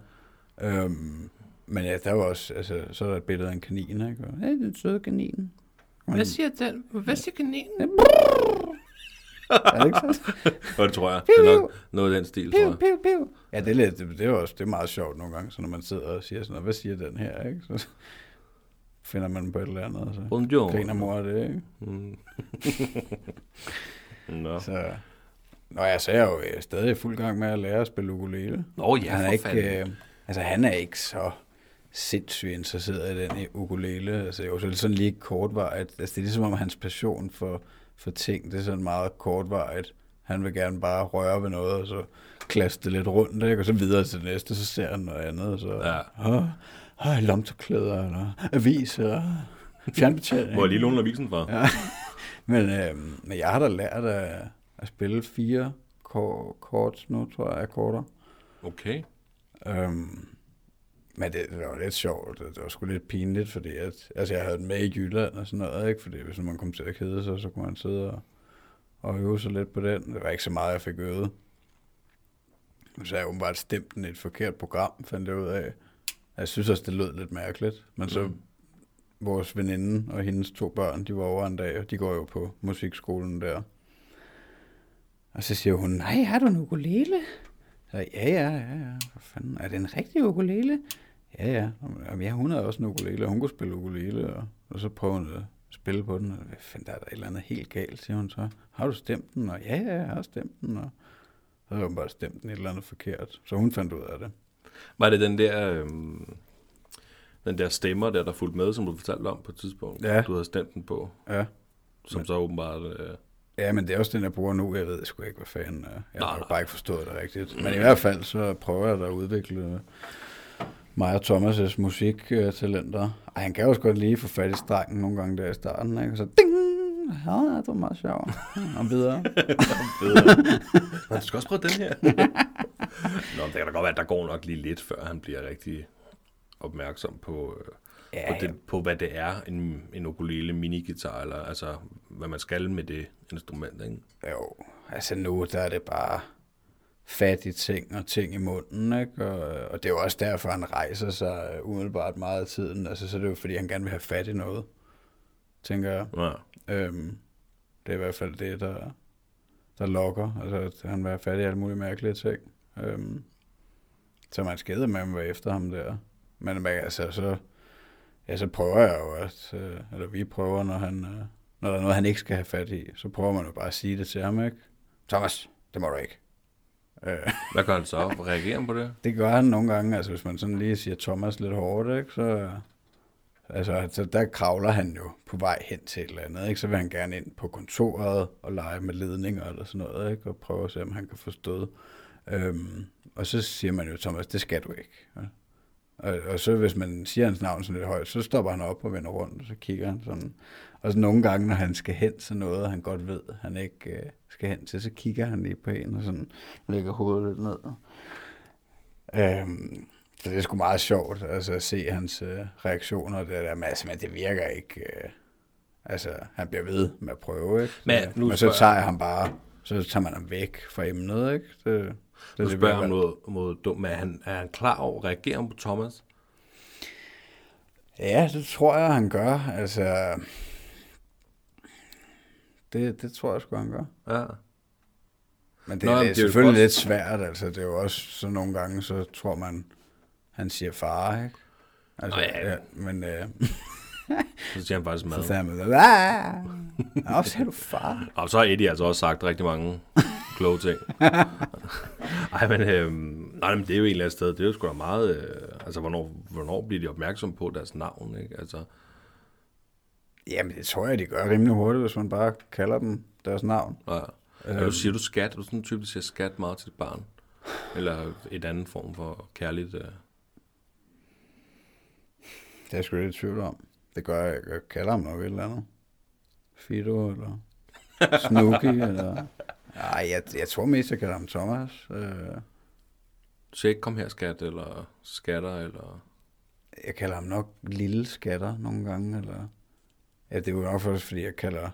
Øhm, men ja, der er jo også, altså, så er der et billede af en kanin, ikke? Ja, det er en søde kanin. Hvad siger den? Hvad siger kaninen? er det ikke sådan? det tror jeg. Det er nok noget af den stil, tror jeg. Piu, piu. Ja, det er, lidt, det, det er også det er meget sjovt nogle gange, så når man sidder og siger sådan noget, hvad siger den her, ikke? Så, finder man på et eller andet, og så Bonjour. griner mor af det, ikke? Mm. Nå. Så, Nå, jeg så er jo øh, stadig i fuld gang med at lære at spille ukulele. Nå ja, han er ikke, fanden. øh, altså han er ikke så sindssygt interesseret i den i ukulele. Altså jo, så er det sådan lige kortvarigt. Altså det er ligesom om hans passion for, for ting, det er sådan meget kortvarigt. Han vil gerne bare røre ved noget, og så klaste det lidt rundt, ikke? og så videre til det næste, så ser han noget andet. Så, Ja. Åh, åh, lomterklæder, eller aviser, fjernbetjening. Hvor er lige låne avisen fra? Ja. men, øh, men jeg har da lært at, at spille fire ko- kort nu, tror jeg, akkorder. Okay. Øhm, men det, det var lidt sjovt. Det, det var sgu lidt pinligt, fordi at, altså jeg havde den med i Jylland og sådan noget, ikke? Fordi hvis man kom til at kede sig, så kunne man sidde og, og øve sig lidt på den. Det var ikke så meget, jeg fik øvet. Så jeg åbenbart stemt den et forkert program, fandt jeg ud af. Jeg synes også, det lød lidt mærkeligt. Men så Mm. vores veninde og hendes to børn, de var over en dag, og de går jo på musikskolen der. Og så siger hun, nej, har du en ukulele? Så jeg, ja, ja, ja, ja. Hvad fanden, er det en rigtig ukulele? Ja, ja. Jamen, ja, hun havde også en ukulele, og hun kunne spille ukulele, og, og så prøvede hun at spille på den, og hvad fanden, der er der et eller andet helt galt, siger hun så. Har du stemt den? Og ja, ja, jeg har stemt den, og så havde hun bare stemt den et eller andet forkert. Så hun fandt ud af det. Var det den der, øhm, den der stemmer der, der fulgte med, som du fortalte om på et tidspunkt? Ja. Du havde stemt den på, Ja. som så åbenbart... Øh, Ja, men det er også den, jeg bruger nu. Jeg ved sgu ikke, hvad fanden er. Jeg Nej, har bare ikke forstået det rigtigt. Men i hvert fald, så prøver jeg da at udvikle mig og Thomas' musiktalenter. Ej, han kan også godt lige få fat i strengen nogle gange der i starten, ikke? Og så ding! Ja, det var meget sjovt. Og videre. Nå, du skal også prøve den her. Nå, det kan da godt være, at der går nok lige lidt, før han bliver rigtig opmærksom på, øh, Ja, på, det, på hvad det er, en, en ukulele minigitar, eller altså, hvad man skal med det instrument, ikke? Jo, altså nu, der er det bare fat i ting og ting i munden, ikke? Og, og det er jo også derfor, han rejser sig øh, umiddelbart meget af tiden. Altså, så er det jo, fordi han gerne vil have fat i noget, tænker jeg. Ja. Øhm, det er i hvert fald det, der, der lokker. Altså, at han vil have fat i alle mulige mærkelige ting. Øhm, så man skede med at være efter ham der. Men men altså, så, ja, så prøver jeg jo, at, øh, eller vi prøver, når, han, øh, når der er noget, han ikke skal have fat i, så prøver man jo bare at sige det til ham, ikke? Thomas, det må du ikke. Øh, Hvad gør han så? Reagerer han på det? det gør han nogle gange, altså hvis man sådan lige siger Thomas lidt hårdt, ikke, så, altså, så der kravler han jo på vej hen til et eller andet, ikke? så vil han gerne ind på kontoret og lege med ledninger eller sådan noget, ikke? og prøve at se, om han kan forstå det. Øhm, og så siger man jo, Thomas, det skal du ikke. Ja. Og, og så hvis man siger hans navn sådan lidt højt, så stopper han op og vender rundt, og så kigger han sådan. Og så nogle gange, når han skal hen til noget, han godt ved, han ikke øh, skal hen til, så kigger han lige på en og sådan lægger hovedet lidt ned. Øhm, så det er sgu meget sjovt altså, at se hans øh, reaktioner. Det der med, altså, men det virker ikke. Øh, altså, han bliver ved med at prøve, ikke? Men Så- nu men så tager jeg ham bare, så tager man ham væk fra emnet, ikke? Det, det, det, spørger om noget, dumt, men er han, er han klar over, reagerer han på Thomas? Ja, det tror jeg, han gør. Altså, det, det tror jeg sgu, han gør. Ja. Men det, Nå, er det er selvfølgelig godt. lidt svært. Altså, det er jo også så nogle gange, så tror man, han siger far, ikke? Altså, Nå, ja. ja. men øh, Så siger han faktisk mad. så sagde han, "Ah, Nå, siger du far? Og så har Eddie altså også sagt rigtig mange kloge ting. Ej, men, øhm, nej, men det er jo et eller andet sted, det er jo sgu da meget, øh, altså hvornår, hvornår bliver de opmærksom på deres navn, ikke? Altså, Jamen, det tror jeg, de gør rimelig hurtigt, hvis man bare kalder dem deres navn. ja. Er du, siger du skat? Er du sådan en type, der siger skat meget til dit barn? Eller et andet form for kærligt? Øh. Det er jeg sgu lidt i tvivl om. Det gør jeg. Jeg kalder ham nok et eller andet. Fido, eller Snooki, eller... Nej, jeg, jeg tror mest, jeg kalder ham Thomas. Øh, Du siger ikke, kom her skat, eller skatter, eller... jeg kalder ham nok Lille Skatter nogle gange, eller... Ja, det er jo nok først, fordi jeg kalder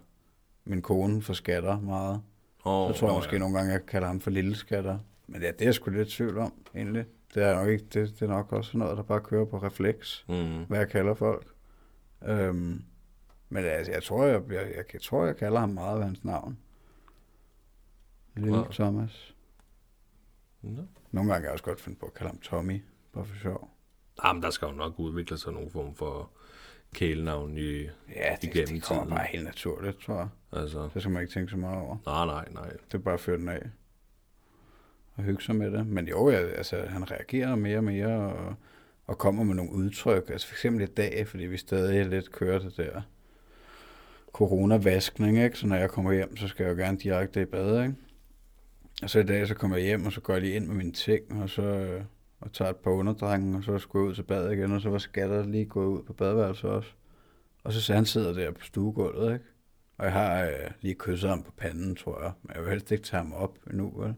min kone for skatter meget. Oh, Så tror jeg måske nogle gange, jeg kalder ham for Lille Skatter. Men ja, det er jeg sgu lidt tvivl om, egentlig. Det er nok ikke, det, det er nok også noget, der bare kører på refleks. Mm. hvad jeg kalder folk. Øhm, men altså, jeg tror, jeg, jeg, jeg, jeg, tror, jeg kalder ham meget ved hans navn. Lille Ja. Thomas. Ja. Nogle gange kan jeg også godt finde på at kalde ham Tommy, bare for sjov. Jamen, der skal jo nok udvikle sig nogle form for kælenavn i... Ja, det, Igennem det kommer tiden. bare helt naturligt, tror jeg. Altså, Det skal man ikke tænke så meget over. nej, nej, nej. Det er bare at føre den af. Og hygge sig med det. Men jo, jeg, altså, han reagerer mere og mere, og, og kommer med nogle udtryk. Altså for eksempel i dag, fordi vi stadig lidt kører det der coronavaskning, ikke? Så når jeg kommer hjem, så skal jeg jo gerne direkte i bad, ikke? Og så i dag, så kommer jeg hjem, og så går jeg lige ind med mine ting, og så øh, og tager et par underdrenge, og så skulle jeg ud til bad igen, og så var skatter lige gået ud på badeværelset også. Og så han sidder der på stuegulvet, ikke? Og jeg har øh, lige kysset ham på panden, tror jeg. Men jeg vil helst ikke tage ham op endnu, vel?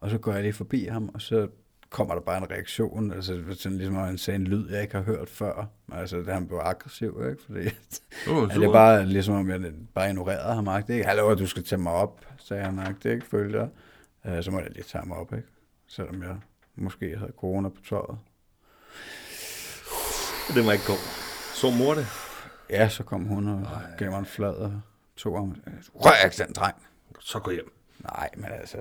Og så går jeg lige forbi ham, og så kommer der bare en reaktion. Altså sådan ligesom, at han sagde en lyd, jeg ikke har hørt før. Altså, det han blev aggressiv, ikke? Fordi ja, det er bare ligesom, om jeg bare ignorerede ham. Ikke? Hallo, du skal tage mig op, sagde han. Ikke? Det er ikke følger. Uh, så må jeg lige tage ham op, ikke? selvom jeg måske havde corona på tøjet. Det var ikke god. Så mor det. Ja, så kom hun og gav mig en flad og tog ham. Rør ikke den dreng. Så gå hjem. Nej, men altså...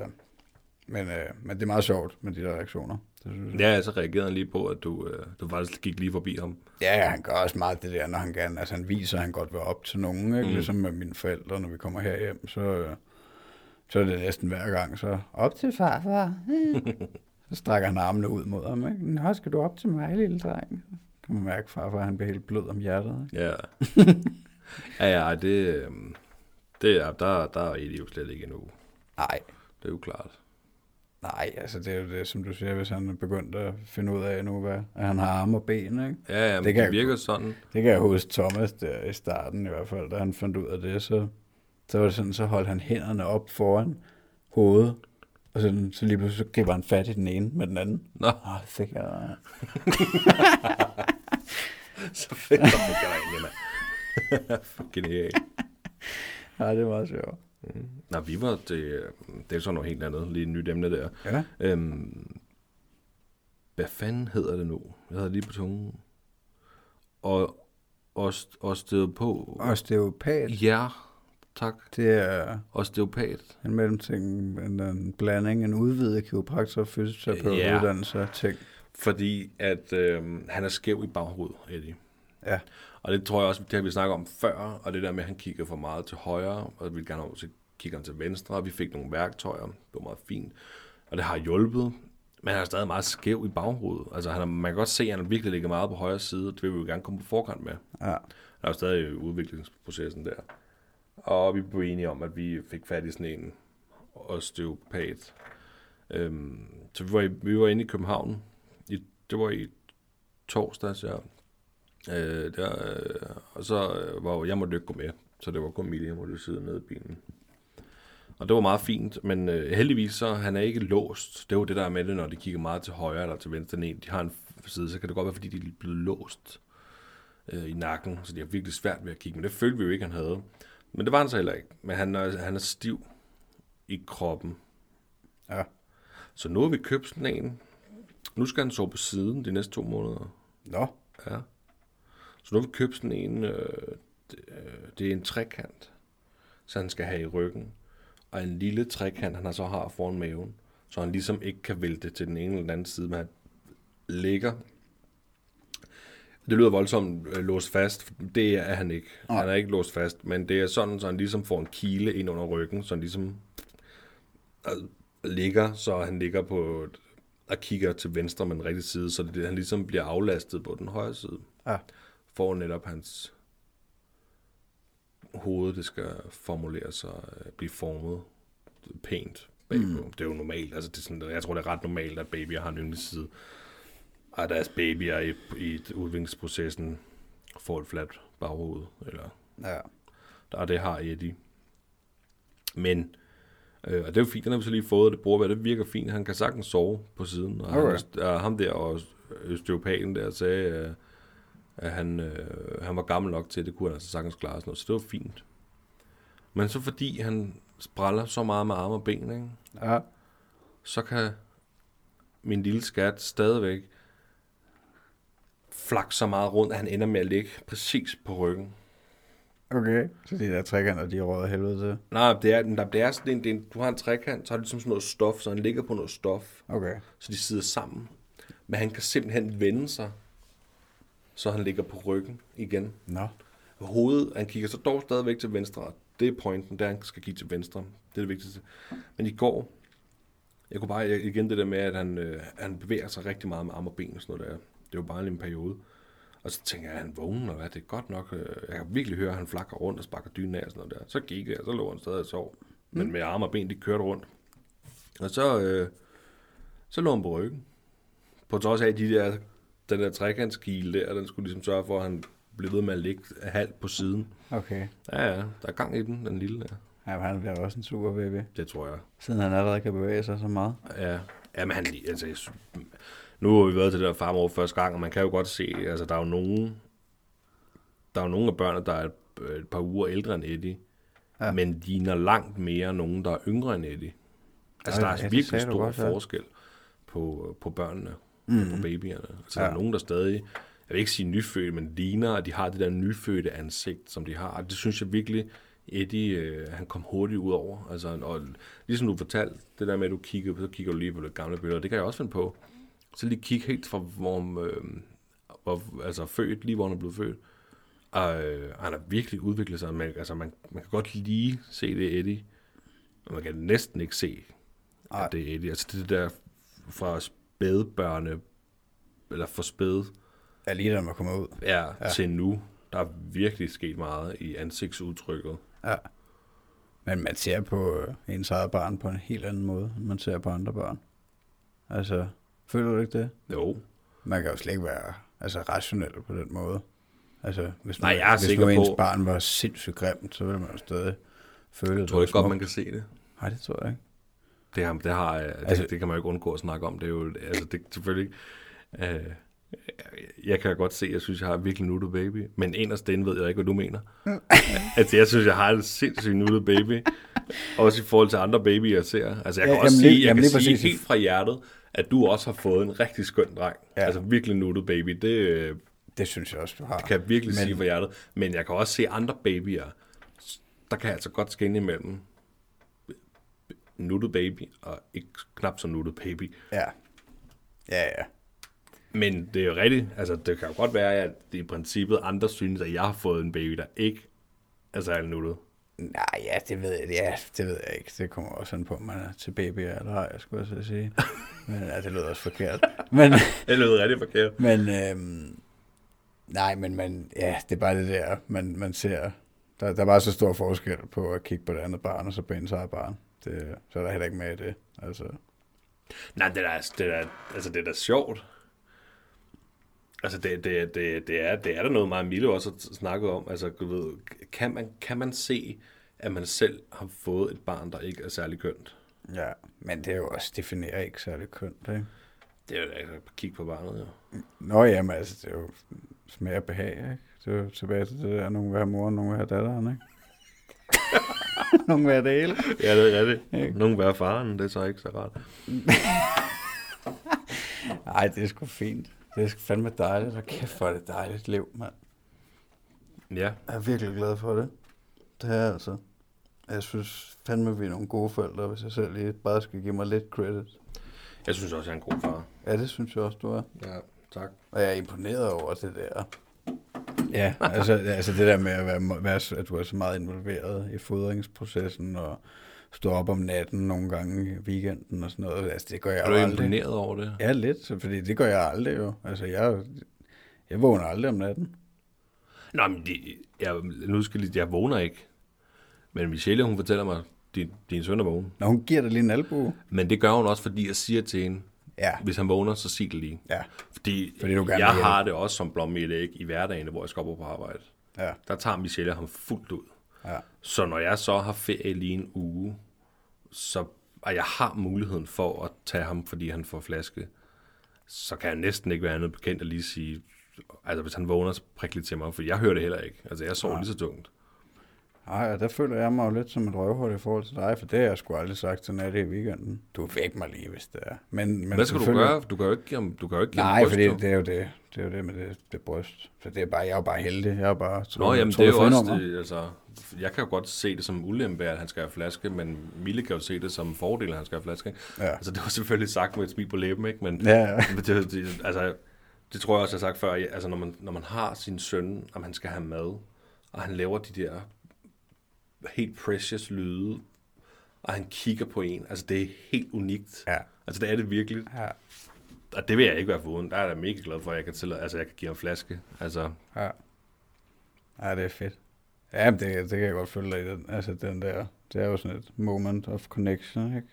Men, øh, men det er meget sjovt med de der reaktioner. Det synes jeg. Ja, så reagerede han lige på, at du, øh, du faktisk gik lige forbi ham. Ja, han gør også meget det der, når han gerne... Altså, han viser, at han godt vil op til nogen, ikke? Mm. Ligesom med mine forældre, når vi kommer herhjem, så, øh, så er det næsten hver gang, så op til farfar. så strækker han armene ud mod ham, ikke? Nå, skal du op til mig, lille dreng? Så kan man mærke, at farfar han bliver helt blød om hjertet, ikke? Ja. ja, ja, det, øh, det er, der, der er Eddie jo slet ikke endnu. Nej, Det er jo klart. nej, altså det er jo det, som du siger, hvis han er begyndt at finde ud af nu, hvad, at han har arme og ben, ikke? Ja, ja, men Det det, kan det jeg virker sådan. Det kan jeg huske Thomas der i starten i hvert fald, da han fandt ud af det, så, så var det sådan, så holdt han hænderne op foran hovedet, og sådan, så lige pludselig så griber han fat i den ene med den anden. Nå, Åh, det fik jeg... så fedt, der fik jeg dig egentlig, mand. Genialt. Ja, det var sjovt. Nå, vi var det, det er så noget helt andet, lige et nyt emne der. Ja. Øhm, hvad fanden hedder det nu? Jeg havde lige på tungen. Og ost, osteopo. Osteopat, Ja, tak. det er Osteopat. en mellemting, en, en blanding, en udvidet kiropraktor og fysioterapeut Ja. uddannelse ting. Fordi at øhm, han er skæv i baghovedet, Eddie. Ja. Og det tror jeg også, det har vi snakket om før, og det der med, at han kigger for meget til højre, og vi gerne også kigge han til venstre, og vi fik nogle værktøjer, det var meget fint, og det har hjulpet, men han er stadig meget skæv i baghovedet. Altså han er, man kan godt se, at han virkelig ligger meget på højre side, det vil vi jo gerne komme på forkant med. Ja. Der er jo stadig udviklingsprocessen der. Og vi blev enige om, at vi fik fat i sådan en osteopat. Øhm, så vi var, i, vi var inde i København. I, det var i torsdags, ja. Øh, der, øh, og så øh, var jeg måtte ikke gå med, så det var kun Emilie, jeg måtte sidde nede i bilen. Og det var meget fint, men øh, heldigvis så han er ikke låst. Det er jo det der er med det, når de kigger meget til højre eller til venstre. Den ene, de har en side, så kan det godt være, fordi de er blevet låst øh, i nakken, så de har virkelig svært ved at kigge. Men det følte vi jo ikke, han havde. Men det var han så heller ikke. Men han er, han er stiv i kroppen. Ja. Så nu har vi købt sådan en. Nu skal han sove på siden de næste to måneder. Nå, Ja. Så nu har vi købt sådan en, øh, det, øh, det er en trekant, så han skal have i ryggen. Og en lille trekant, han så har foran maven, så han ligesom ikke kan vælte til den ene eller den anden side, men han ligger. Det lyder voldsomt øh, låst fast. Det er han ikke. Nej. Han er ikke låst fast, men det er sådan, så han ligesom får en kile ind under ryggen, så han ligesom øh, ligger, så han ligger på et- og kigger til venstre med den rigtige side, så det, han ligesom bliver aflastet på den højre side. Ja. For netop hans hoved, det skal formuleres og øh, blive formet pænt bagpå. Mm. Det er jo normalt. Altså, det er sådan, jeg tror, det er ret normalt, at babyer har en yndlingsside. Og deres babyer i, i udviklingsprocessen får et fladt baghoved. Eller, ja. og det har Eddie. Men, øh, og det er jo fint, den har vi så lige fået, det bruger det virker fint. Han kan sagtens sove på siden. Og Okay. han, og ham der, og østeuropaten der, sagde, øh, at han, øh, han var gammel nok til, at det kunne han altså sagtens klare sådan noget. Så det var fint. Men så fordi han spræller så meget med arme og ben, ikke? Ja. så kan min lille skat stadigvæk flakke så meget rundt, at han ender med at ligge præcis på ryggen. Okay. Så de der trekanter, de er råd helvede til. Nej, det er, der, det er sådan en, det er en, du har en trekant, så har du ligesom sådan noget stof, så han ligger på noget stof, Okay. så de sidder sammen. Men han kan simpelthen vende sig, så han ligger på ryggen igen. Nå. Hovedet, han kigger så dog stadigvæk til venstre, og det er pointen, der han skal kigge til venstre. Det er det vigtigste. Men i går, jeg kunne bare igen det der med, at han, øh, han bevæger sig rigtig meget med arme og ben og sådan noget der. Det var bare en periode. Og så tænker jeg, at han vågner, og hvad, det er godt nok. øh, Jeg kan virkelig høre, at han flakker rundt og sparker dynen af og sådan noget der. Så gik jeg, så lå han stadig og sov. Men med arme og ben, de kørte rundt. Og så, øh, så lå han på ryggen. På trods af, de der, den der trekantskile der, den skulle ligesom sørge for, at han blev ved med at ligge halvt på siden. Okay. Ja, ja, der er gang i den, den lille der. Ja, men han bliver også en super baby. Det tror jeg. Siden han allerede kan bevæge sig så meget. Ja, ja men han, altså, jeg, nu har vi været til det der farmor første gang, og man kan jo godt se, altså der er jo nogen, der er jo nogle af børnene, der er et, et par uger ældre end Eddie, Ja. men ligner langt mere nogen, der er yngre end Eddie. Altså, Ja, der er ja, virkelig stor godt, ja. forskel. på, på børnene, mm. på babyerne. Altså, ja. der er nogen, der stadig, jeg vil ikke sige nyfødte, men ligner, at de har det der nyfødte ansigt, som de har. Og det synes jeg virkelig, Eddie, øh, han kom hurtigt ud over. Altså, og ligesom du fortalte, det der med, at du kigger, så kigger du lige på det gamle billede, det kan jeg også finde på. Så lige kigge helt fra, hvor, øh, hvor altså født, lige hvor han er blevet født. Og øh, han har virkelig udviklet sig. Man, altså, man, man kan godt lige se det Eddie, og man kan næsten ikke se, at det er Eddie. Altså det der fra spædbørne, eller for spæd, Ja, lige da man kommer ud. ja, ja, til nu, der er virkelig sket meget i ansigtsudtrykket. Ja. Men man ser på øh, ens eget barn på en helt anden måde, end man ser på andre børn. Altså, føler du ikke det? Jo, Man kan jo slet ikke være altså, rationel på den måde. Altså, hvis, Nej, man, jeg er hvis sikker nu ens på- barn var sindssygt grimt, så ville man jo stadig føle, jeg tror ikke godt, man kan se det. Nej, det tror jeg ikke. Det, har, det, har, det, Altså- altså, det kan man jo ikke undgå at snakke om. Det er jo, altså, det er selvfølgelig. Øh, jeg kan godt se, at jeg synes, jeg har virkelig nuttet baby. Men inderst inde ved jeg ikke, hvad du mener. altså, jeg synes, jeg har en sindssygt nuttet baby. Også i forhold til andre babyer, jeg ser. Altså, jeg Ja, kan også jamen, sige, jeg jamen, kan sige præcis. helt fra hjertet, at du også har fået en rigtig skøn dreng. Ja. Altså, virkelig nuttet baby. Det øh, Det synes jeg også, du har. kan jeg virkelig Men- sige fra hjertet. Men jeg kan også se andre babyer, der kan jeg altså godt skinne imellem nuttet baby og ikke knap så nuttet baby. Ja. Ja, ja. Men det er jo rigtigt. Altså, det kan jo godt være, at det i princippet andre synes, at jeg har fået en baby, der ikke er særlig nuttet. Nej, ja, det ved jeg, ja, det ved jeg ikke. Det kommer også sådan på, om man er til babyer eller ej, skulle jeg så sige. Men ja, det lyder også forkert. Men, Det lød rigtig forkert. men øhm, nej, men man, ja, det er bare det der, man, man ser. Der, der er bare så stor forskel på at kigge på det andet barn, og så på ens eget barn. Det, så er der heller ikke med i det. Altså, Nej, det er, da- det er, da- altså, det er da sjovt. Altså, det, det, det, det, er, det er der noget meget Mille også har snakket om. Altså, du ved, kan man, kan man se, at man selv har fået et barn, der ikke er særlig kønt? ja, men det er jo også, definerer ikke særlig kønt, ikke? Det er jo altså, kig på barnet, jo. Nå ja, men altså, det er jo smag og behag, ikke? Det er jo tilbage til det der, nogen vil have moren, nogen vil have datteren, ikke? nogen vil have det hele. Ja, det er rigtigt. Nogen vil være faren, det er så ikke så rart. Nej, det er sgu fint. Det er fandme dejligt, og kæft for det dejligt liv, mand. Ja, Jeg er virkelig glad for det. Det er altså. Jeg synes fandme, vi er nogle gode forældre, hvis jeg selv lige bare skal give mig lidt credit. jeg synes også, jeg er en god far. Ja, det synes jeg også, du er. Ja, tak. Og jeg er imponeret over det der. Ja, altså, altså det der med at, være, være, at du er så meget involveret i fodringsprocessen og stå op om natten nogle gange i weekenden og sådan noget. Altså, det gør jeg Er du aldrig. imponeret over det? Ja, lidt, fordi det gør jeg aldrig jo. Altså, jeg, jeg vågner aldrig om natten. Nå, men de, jeg, nu skal jeg, lige- jeg vågner ikke. Men Michelle, hun fortæller mig, din, din søn er vågen. Når hun giver dig lige en albu. Men det gør hun også, fordi jeg siger til hende, Ja, hvis han vågner, så sig det lige. ja, Fordi, Fordi du jeg har det også som blomme i i hverdagen, hvor jeg skal op på arbejde. ja, Der tager Michelle ham fuldt ud. ja. Så når jeg så har ferie lige en uge, så, og jeg har muligheden for at tage ham, fordi han får flaske, så kan jeg næsten ikke være andet bekendt at lige sige, altså hvis han vågner, så prik lidt til mig, for jeg hører det heller ikke. Altså jeg sover lige så tungt. Ej, og der føler jeg mig jo lidt som et røvhul i forhold til dig, for det har jeg sgu aldrig sagt til Natte i weekenden. Du væk mig lige, hvis det er. Men, men Hvad skal du gøre? Du kan jo ikke give ham, du kan jo ikke give Nej, fordi jo. det er jo det. Det er jo det med det, det bryst. Så det er bare, jeg er jo bare heldig. Jeg er bare... Nå, jamen det er jo også, mig. det, altså, jeg kan jo godt se det som ulempe, at han skal have flaske, men Mille kan jo se det som fordel, at han skal have flaske. Ja. Altså det var selvfølgelig sagt med et smil på læben, ikke? Men, Ja, ja. men det, det, altså, det tror jeg også, jeg har sagt før. Altså når man, når man har sin søn, og man skal have mad, og han laver de der helt precious lyde, og han kigger på en, altså det er helt unikt. Ja. Altså det er det virkelig. Ja. Og det vil jeg ikke være foruden. Der er jeg da mega glad for, at jeg kan, tillade, altså, jeg kan give ham flaske. Altså, Ja. Ja, det er fedt. Ja, det, det kan jeg godt følge dig i. Den, altså, den der, det er jo sådan et moment of connection, ikke? Jamen,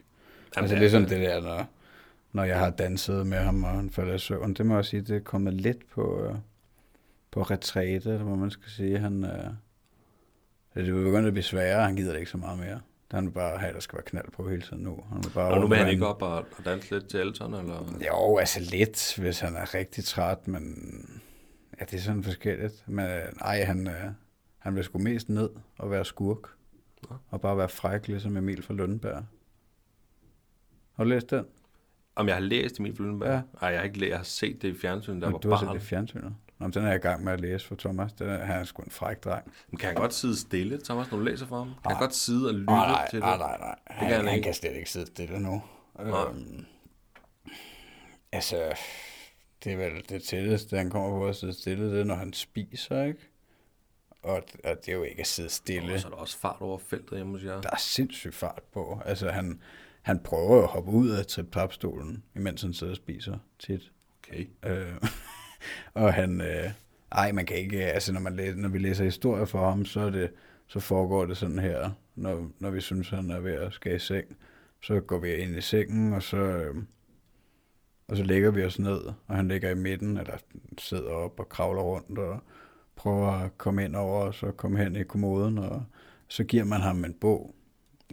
altså, det er ligesom det. det der, når, når jeg har danset med ham, og han falder i søvn. Det må jeg sige, det er kommet lidt på, øh, på retræte, eller hvad man skal sige. Han, øh, det er begyndt at blive sværere, han gider det ikke så meget mere. Han vil bare have, at der skal være knald på hele tiden nu. Han vil bare og nu vil han ikke op og, og danse lidt til Elton, eller? Jo, altså lidt, hvis han er rigtig træt, men ja, det er sådan forskelligt. Men øh, nej, han, øh, han vil sgu mest ned og være skurk. Nå. Og bare være fræk, ligesom Emil fra Lundenberg. Har du læst den? Om jeg har læst Emil Flynberg? Ja. Nej, jeg har ikke læst. Jeg har set det i fjernsynet, der Nå, var du har set barn. det i fjernsynet. Nå, men den er jeg i gang med at læse for Thomas. Den er, han er sgu en fræk dreng. Men kan han godt sidde stille, Thomas, når du læser for ham? Kan han Nej. godt sidde og lytte Nej, nej, til det? nej, nej, nej. kan Han, han han kan slet ikke sidde stille nu. Nej. Øhm, altså, det er vel det tætteste, han kommer på at sidde stille, det er, når han spiser, ikke? Og, og det er jo ikke at sidde stille. Og så er der også fart over feltet hjemme hos jer. Der er sindssygt fart på. Altså, han, han prøver at hoppe ud af trip imens han sidder og spiser tit. Okay. Øh, og han, øh, ej, man kan ikke, altså når, man læ- når vi læser historier for ham, så, er det, så foregår det sådan her, når, når vi synes, han er ved at skal i seng, så går vi ind i sengen, og så, øh, og så lægger vi os ned, og han ligger i midten, eller sidder op og kravler rundt, og prøver at komme ind over os, og komme hen i kommoden, og så giver man ham en bog,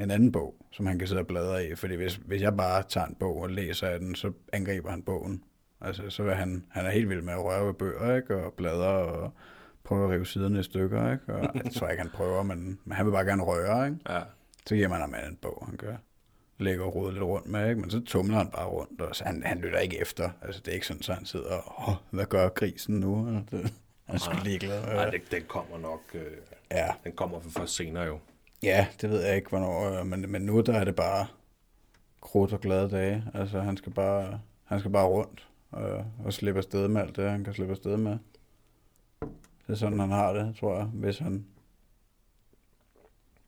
en anden bog, som han kan sidde og bladre i, fordi hvis, hvis jeg bare tager en bog og læser af den, så angriber han bogen. Altså, så er han, han er helt vild med at røre ved bøger, ikke? Og bladre og prøve at rive siderne i stykker, ikke? Og jeg tror ikke, han prøver, men, men han vil bare gerne røre, ikke? Ja. Så giver man ham en bog, han gør. Lægger og roder lidt rundt med, ikke? Men så tumler han bare rundt, og så han, han lytter ikke efter. Altså, det er ikke sådan, så han sidder og, hvad gør grisen nu? Og det, han er sgu ligeglad. Nej, det, den kommer nok... Øh, Ja, den kommer for først senere jo. ja, det ved jeg ikke, hvornår. øh, Men, men nu der er det bare krudt og glade dage. Altså, han skal bare, han skal bare rundt og, og slippe afsted med alt det, han kan slippe afsted med. Det er sådan, han har det, tror jeg, hvis han,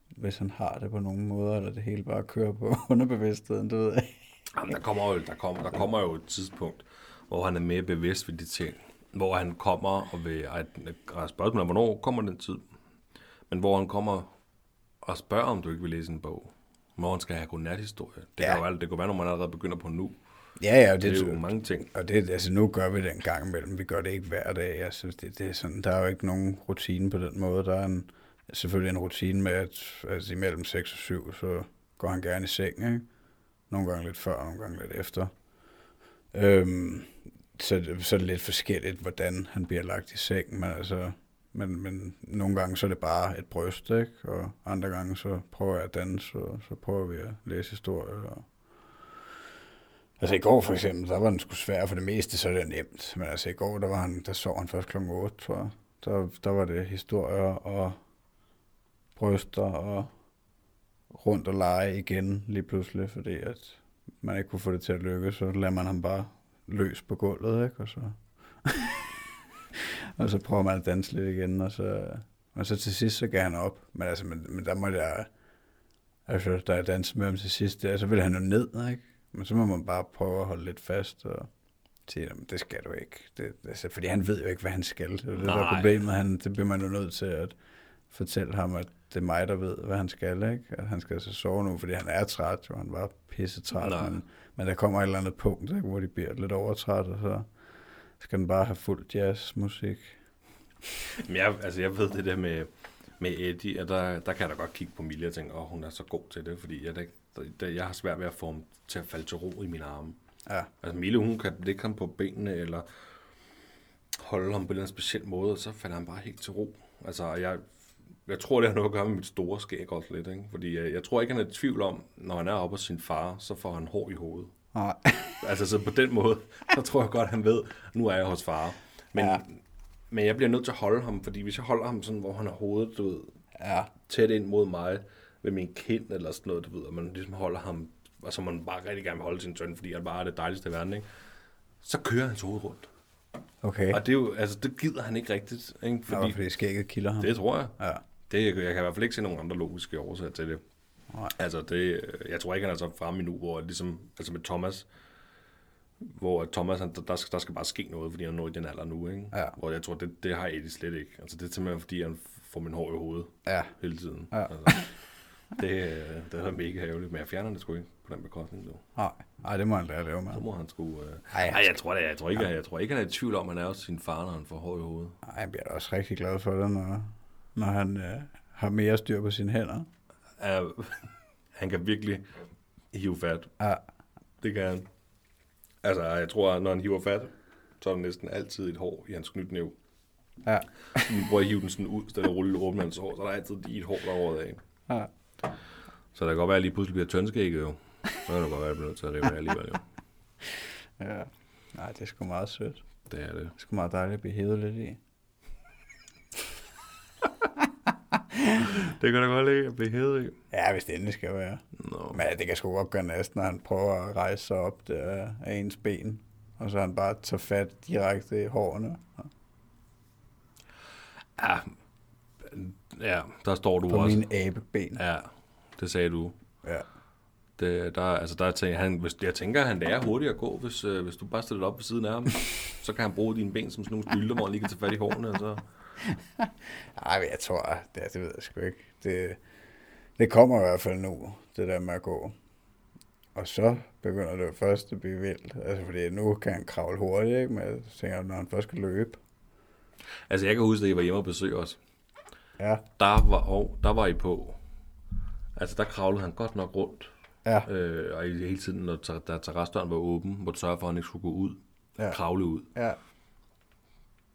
hvis han har det på nogen måder, eller det hele bare kører på underbevidstheden, det ved jeg. Jamen, der kommer, jo, der, kommer, der kommer jo et tidspunkt, hvor han er mere bevidst ved de ting. Hvor han kommer og vil... Ej, der er hvornår kommer den tid? Men hvor han kommer og spørger, om du ikke vil læse en bog. Hvor han skal have godnathistorie. Det, Ja. kan jo, alt- det kan være, når man allerede begynder på nu. Ja, ja, Det er jo mange ting. Og det, altså nu gør vi det en gang imellem. Vi gør det ikke hver dag. Jeg synes, det, det er sådan, der er jo ikke nogen rutine på den måde. Der er en, selvfølgelig en rutine med, at altså, imellem 6 og 7, så går han gerne i seng. Ikke? Nogle gange lidt før, nogle gange lidt efter. Øhm, så, så er det lidt forskelligt, hvordan han bliver lagt i seng. Men, altså, men, men nogle gange så er det bare et bryst, ikke? og andre gange så prøver jeg at danse, og så prøver vi at læse historie. Og Altså i går for eksempel, der var den sgu svær, for det meste så er det nemt. Men altså i går, der, var han, der sov han først kl. 8, tror jeg. Der, der var det historier og bryster og rundt og lege igen lige pludselig, fordi at man ikke kunne få det til at lykkes, så lader man ham bare løs på gulvet, ikke? Og så, og så prøver man at danse lidt igen, og så, og så til sidst så gav han op. Men altså, men, men der må jeg, altså, da jeg dansede med ham til sidst, der, så ville han jo ned, ikke? Men så må man bare prøve at holde lidt fast og sige, "Jamen, det skal du ikke. Det, altså, fordi han ved jo ikke, hvad han skal. Det er det, der er problemet. Han, det bliver man jo nødt til at fortælle ham, at det er mig, der ved, hvad han skal. Ikke? At han skal altså sove nu, fordi han er træt. Jo. Han var pisse træt. Nej. Men, men der kommer et eller andet punkt, ikke, hvor de bliver lidt overtræt, og så skal den bare have fuld jazzmusik. Men jeg, altså, jeg ved det der med, med Eddie, og der, der kan jeg da godt kigge på Mille og tænke, åh, hun er så god til det, fordi jeg, der, der, jeg har svært ved at få ham til at falde til ro i mine arme. Ja, Altså Mille, hun kan lægge ham på benene, eller holde ham på en eller anden speciel måde, og så falder han bare helt til ro. Altså, jeg, jeg tror, det har noget at gøre med mit store skæg også lidt, ikke? Fordi jeg, jeg tror ikke, han er i tvivl om, når han er oppe hos sin far, så får han hår i hovedet. Nej. Altså, så på den måde, så tror jeg godt, han ved, nu er jeg hos far. Men, Ja. ja. men jeg bliver nødt til at holde ham, fordi hvis jeg holder ham sådan, hvor han har hovedet, du ved, ja. tæt ind mod mig, ved min kind eller sådan noget, du ved, og man ligesom holder ham, og så man bare rigtig gerne vil holde sin søn, fordi han bare er det dejligste i verden, ikke? Så kører hans hoved rundt. Okay. Og det er jo, altså, det gider han ikke rigtigt, ikke? Fordi, ja, fordi skægget kilder ham. det tror jeg. Ja. Det, jeg, jeg kan i hvert fald ikke se nogen andre logiske årsager til det. Nej. Altså, det, jeg tror ikke, han er så fremme endnu, hvor ligesom, altså med Thomas, hvor Thomas, han, der, skal, der skal bare ske noget, fordi han når i den alder nu, ikke? Ja. Hvor jeg tror, det, det har Eddie slet ikke. Altså, det er simpelthen, fordi han får min hår i hovedet Ja. hele tiden. Ja. Altså, det, øh, det er mega ærgerligt, men jeg fjerner det sgu ikke på den bekostning, nu. Nej. Nej, det må han lære at lave med. Så må han sgu... Øh... Ej, Ej, jeg tror, det, jeg, tror ikke, jeg, jeg tror ikke, han er i tvivl om, at han er hos sin far, når han får hår i hovedet. Ej, jeg bliver også rigtig glad for det, når, når han øh, har mere styr på sine hænder. Uh, han kan virkelig hive fat. Ja. Det kan han. Altså, jeg tror, når han hiver fat, så er der næsten altid et hår i hans knytnæv. Ja. Vi prøver at hive den sådan ud, så der ruller åbner hans hår, så er der altid lige et hår, der er af. Ja. Så der kan godt være, at jeg lige pludselig bliver tønskægget jo. Så kan det godt være, at jeg bliver nødt til at rive det alligevel jo. ja. Nej, det er sgu meget sødt. Det er det. Det er sgu meget dejligt at blive hævet lidt i. Det kan da godt lide at blive hævet i. Ja, hvis det endelig skal være. Nå. Men det kan sgu godt gøre næsten, når han prøver at rejse sig op der af ens ben. Og så han bare tager fat direkte i hårene. Ja, ja, der står du På også. mine abeben. Ja, det sagde du. Ja. Det, der, altså der tænker, han, hvis, jeg tænker, han lærer hurtigt at gå, hvis, øh, hvis du bare stiller op ved siden af ham. så kan han bruge dine ben som sådan nogle stylter, hvor han lige kan tage fat i hårene. Og så. Ej, jeg tror, det, det ved jeg sgu ikke. Det, det kommer i hvert fald nu, det der med at gå. Og så begynder det først at blive vildt. Altså, fordi nu kan han kravle hurtigt, ikke? Men jeg tænker, når han først skal løbe. Altså jeg kan huske, at I var hjemme og besøge os. Ja, Der var, og der var I på. Altså der kravlede han godt nok rundt. ja, Øh, og hele tiden, når ter- da terrasdøren var åben, hvor du sørge for, at han ikke skulle gå ud. Ja. Kravle ud. ja.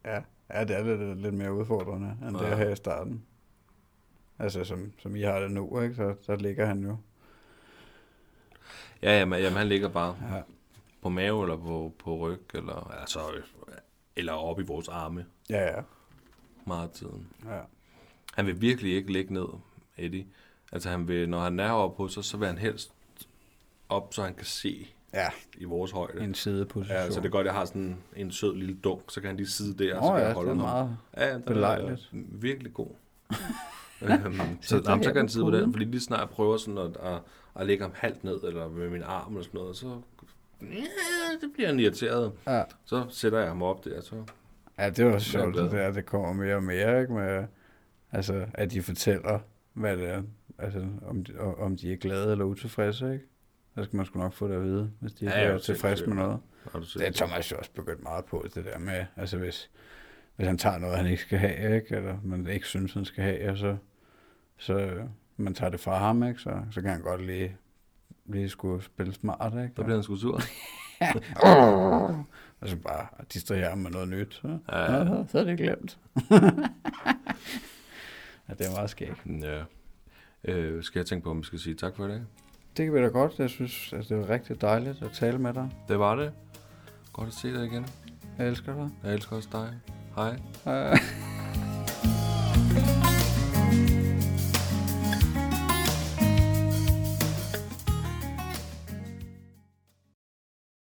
Ja, ja det er lidt, lidt mere udfordrende, end det Ja. er her i starten. Altså, som, som I har det nu, ikke? Så der ligger han jo. Ja, jamen, jamen han ligger bare Ja, på mave eller på, på ryg, eller, altså, eller op i vores arme ja, ja. meget tiden. ja. Han vil virkelig ikke ligge ned, Eddie. Altså han vil, når han er oppe hos os, så vil han helst op, så han kan se ja i vores højde. en sideposition. Ja, så det er godt, at jeg har sådan en sød lille dunk, så kan han lige sidde der, Åh så kan ja, jeg det holde er ham. meget... Ja, den belejligt. er virkelig god. øhm, så, jamen, så kan han på sidde på den, fordi lige snart jeg prøver sådan at, at, at lægge ham halvt ned, eller med min arm eller sådan noget, så ja, det bliver han irriteret. Ja. Så sætter jeg ham op der, så Ja, det var sjovt, det der, det kommer mere og mere, ikke? Med, altså, at de fortæller, hvad det er, altså, om de, om de er glade eller utilfredse, ikke? Så skal man sgu nok få det at vide, hvis de Ja, er tilfredse med noget. Det er Thomas jo også begyndt meget på, det der med, altså hvis, hvis han tager noget, han ikke skal have, ikke? Eller man ikke synes, han skal have, så, så øh, man tager det fra ham, ikke? Så, så kan han godt lige, lige skulle spille smart, ikke? Der bliver han sgu sur. Og så bare distrahere ham med noget nyt. Så, ja, ja. ja. så er det glemt. ja, det er meget skægt. Ja. Øh, skal jeg tænke på, om vi skal sige tak for i dag? Det kan vi da godt. Jeg synes, at det var rigtig dejligt at tale med dig. Det var det. Godt at se dig igen. Jeg elsker dig. Jeg elsker også dig. Hej. Øh.